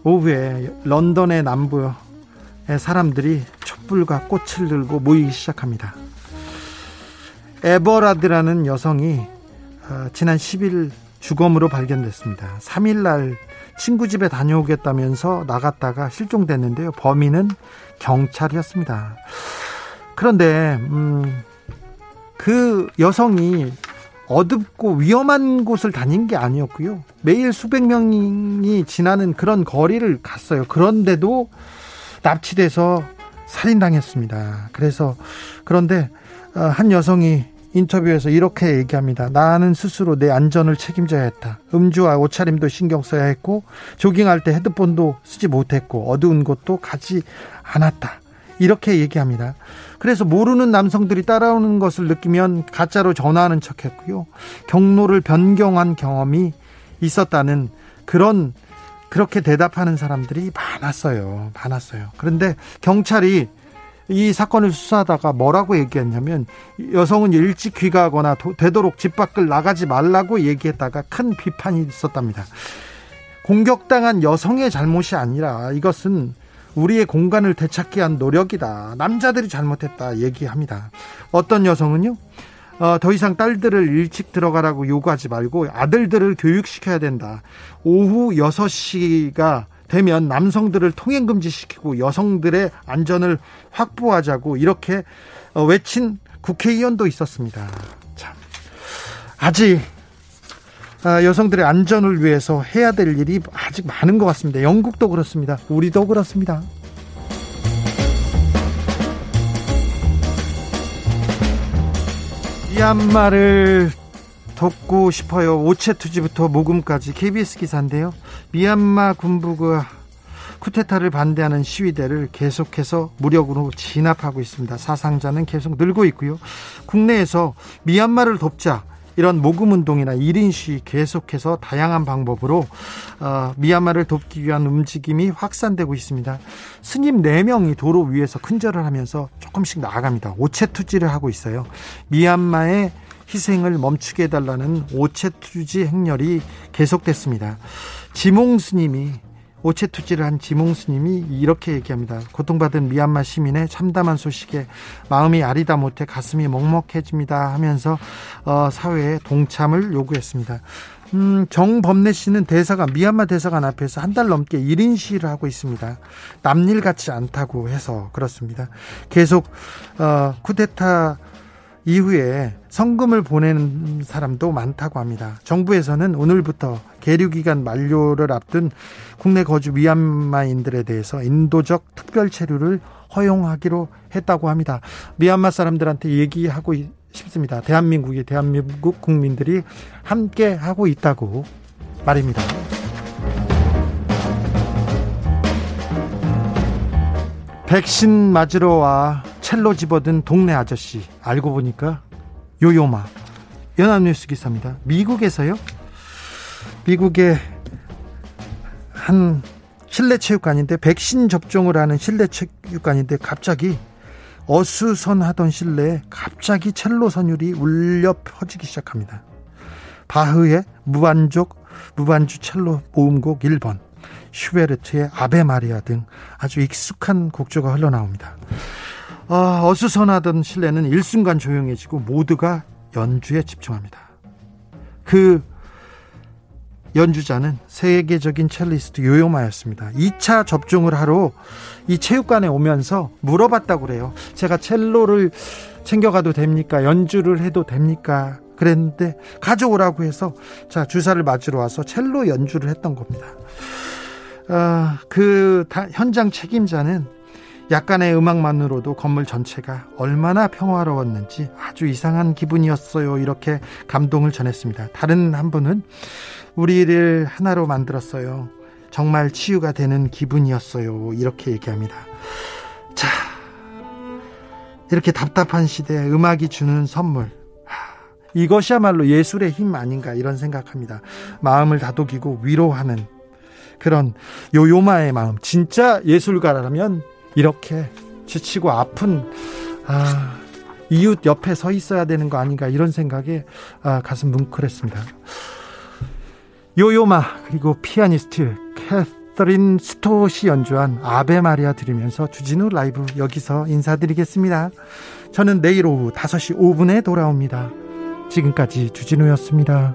오후에 런던의 남부에 사람들이 촛불과 꽃을 들고 모이기 시작합니다. 에버라드라는 여성이 어, 지난 10일 주검으로 발견됐습니다. 3일 날 친구 집에 다녀오겠다면서 나갔다가 실종됐는데요. 범인은 경찰이었습니다. 그런데 음, 그 여성이 어둡고 위험한 곳을 다닌 게 아니었고요. 매일 수백 명이 지나는 그런 거리를 갔어요. 그런데도 납치돼서 살인당했습니다. 그래서 그런데 어, 한 여성이 인터뷰에서 이렇게 얘기합니다. 나는 스스로 내 안전을 책임져야 했다. 음주와 옷차림도 신경 써야 했고 조깅할 때 헤드폰도 쓰지 못했고 어두운 곳도 가지 않았다. 이렇게 얘기합니다. 그래서 모르는 남성들이 따라오는 것을 느끼면 가짜로 전화하는 척 했고요. 경로를 변경한 경험이 있었다는 그런 그렇게 대답하는 사람들이 많았어요. 많았어요. 그런데 경찰이 이 사건을 수사하다가 뭐라고 얘기했냐면 여성은 일찍 귀가하거나 되도록 집 밖을 나가지 말라고 얘기했다가 큰 비판이 있었답니다. 공격당한 여성의 잘못이 아니라 이것은 우리의 공간을 되찾기 위한 노력이다. 남자들이 잘못했다 얘기합니다. 어떤 여성은요? 어, 더 이상 딸들을 일찍 들어가라고 요구하지 말고 아들들을 교육시켜야 된다. 오후 6시가 되면 남성들을 통행 금지시키고 여성들의 안전을 확보하자고 이렇게 어, 외친 국회의원도 있었습니다. 참. 아직 아, 여성들의 안전을 위해서 해야 될 일이 아직 많은 것 같습니다. 영국도 그렇습니다. 우리도 그렇습니다. 미얀마를 돕고 싶어요. 오체 투지부터 모금까지 KBS 기사인데요. 미얀마 군부가 쿠데타를 반대하는 시위대를 계속해서 무력으로 진압하고 있습니다. 사상자는 계속 늘고 있고요. 국내에서 미얀마를 돕자 이런 모금 운동이나 1인 시위 계속해서 다양한 방법으로 어, 미얀마를 돕기 위한 움직임이 확산되고 있습니다. 스님 4명이 도로 위에서 큰절을 하면서 조금씩 나아갑니다. 오체 투지를 하고 있어요. 미얀마의 희생을 멈추게 해달라는 오체 투지 행렬이 계속됐습니다. 지몽 스님이 오체 투지를 한 지몽 스님이 이렇게 얘기합니다. 고통받은 미얀마 시민의 참담한 소식에 마음이 아리다 못해 가슴이 먹먹해집니다 하면서 어, 사회에 동참을 요구했습니다. 음, 정범래 씨는 대사관, 미얀마 대사관 앞에서 한 달 넘게 1인 시위를 하고 있습니다. 남일 같지 않다고 해서 그렇습니다. 계속, 어, 쿠데타 이후에 성금을 보내는 사람도 많다고 합니다. 정부에서는 오늘부터 계류기간 만료를 앞둔 국내 거주 미얀마인들에 대해서 인도적 특별 체류를 허용하기로 했다고 합니다. 미얀마 사람들한테 얘기하고 싶습니다. 대한민국이 대한민국 국민들이 함께 하고 있다고 말입니다. 백신 맞으러 와 첼로 집어든 동네 아저씨 알고 보니까 요요마 연합뉴스 기사입니다. 미국에서요. 미국의 한 실내 체육관인데 백신 접종을 하는 실내 체육관인데 갑자기 어수선하던 실내에 갑자기 첼로 선율이 울려 퍼지기 시작합니다. 바흐의 무반족 무반주 첼로 모음곡 1번 슈베르트의 아베 마리아 등 아주 익숙한 곡조가 흘러나옵니다. 아, 어수선하던 실내는 일순간 조용해지고 모두가 연주에 집중합니다. 그 연주자는 세계적인 첼리스트 요요마였습니다. 2차 접종을 하러 이 체육관에 오면서 물어봤다고 그래요. 제가 첼로를 챙겨가도 됩니까? 연주를 해도 됩니까? 그랬는데 가져오라고 해서 자 주사를 맞으러 와서 첼로 연주를 했던 겁니다. 아, 그 현장 책임자는 약간의 음악만으로도 건물 전체가 얼마나 평화로웠는지 아주 이상한 기분이었어요. 이렇게 감동을 전했습니다. 다른 한 분은 우리를 하나로 만들었어요. 정말 치유가 되는 기분이었어요. 이렇게 얘기합니다. 자, 이렇게 답답한 시대에 음악이 주는 선물. 이것이야말로 예술의 힘 아닌가 이런 생각합니다. 마음을 다독이고 위로하는 그런 요요마의 마음. 진짜 예술가라면 이렇게 지치고 아픈 아, 이웃 옆에 서 있어야 되는 거 아닌가 이런 생각에 아, 가슴 뭉클했습니다. 요요마 그리고 피아니스트 캐서린 스토시 연주한 아베 마리아 들으면서 주진우 라이브 여기서 인사드리겠습니다. 저는 내일 오후 5시 5분에 돌아옵니다. 지금까지 주진우였습니다.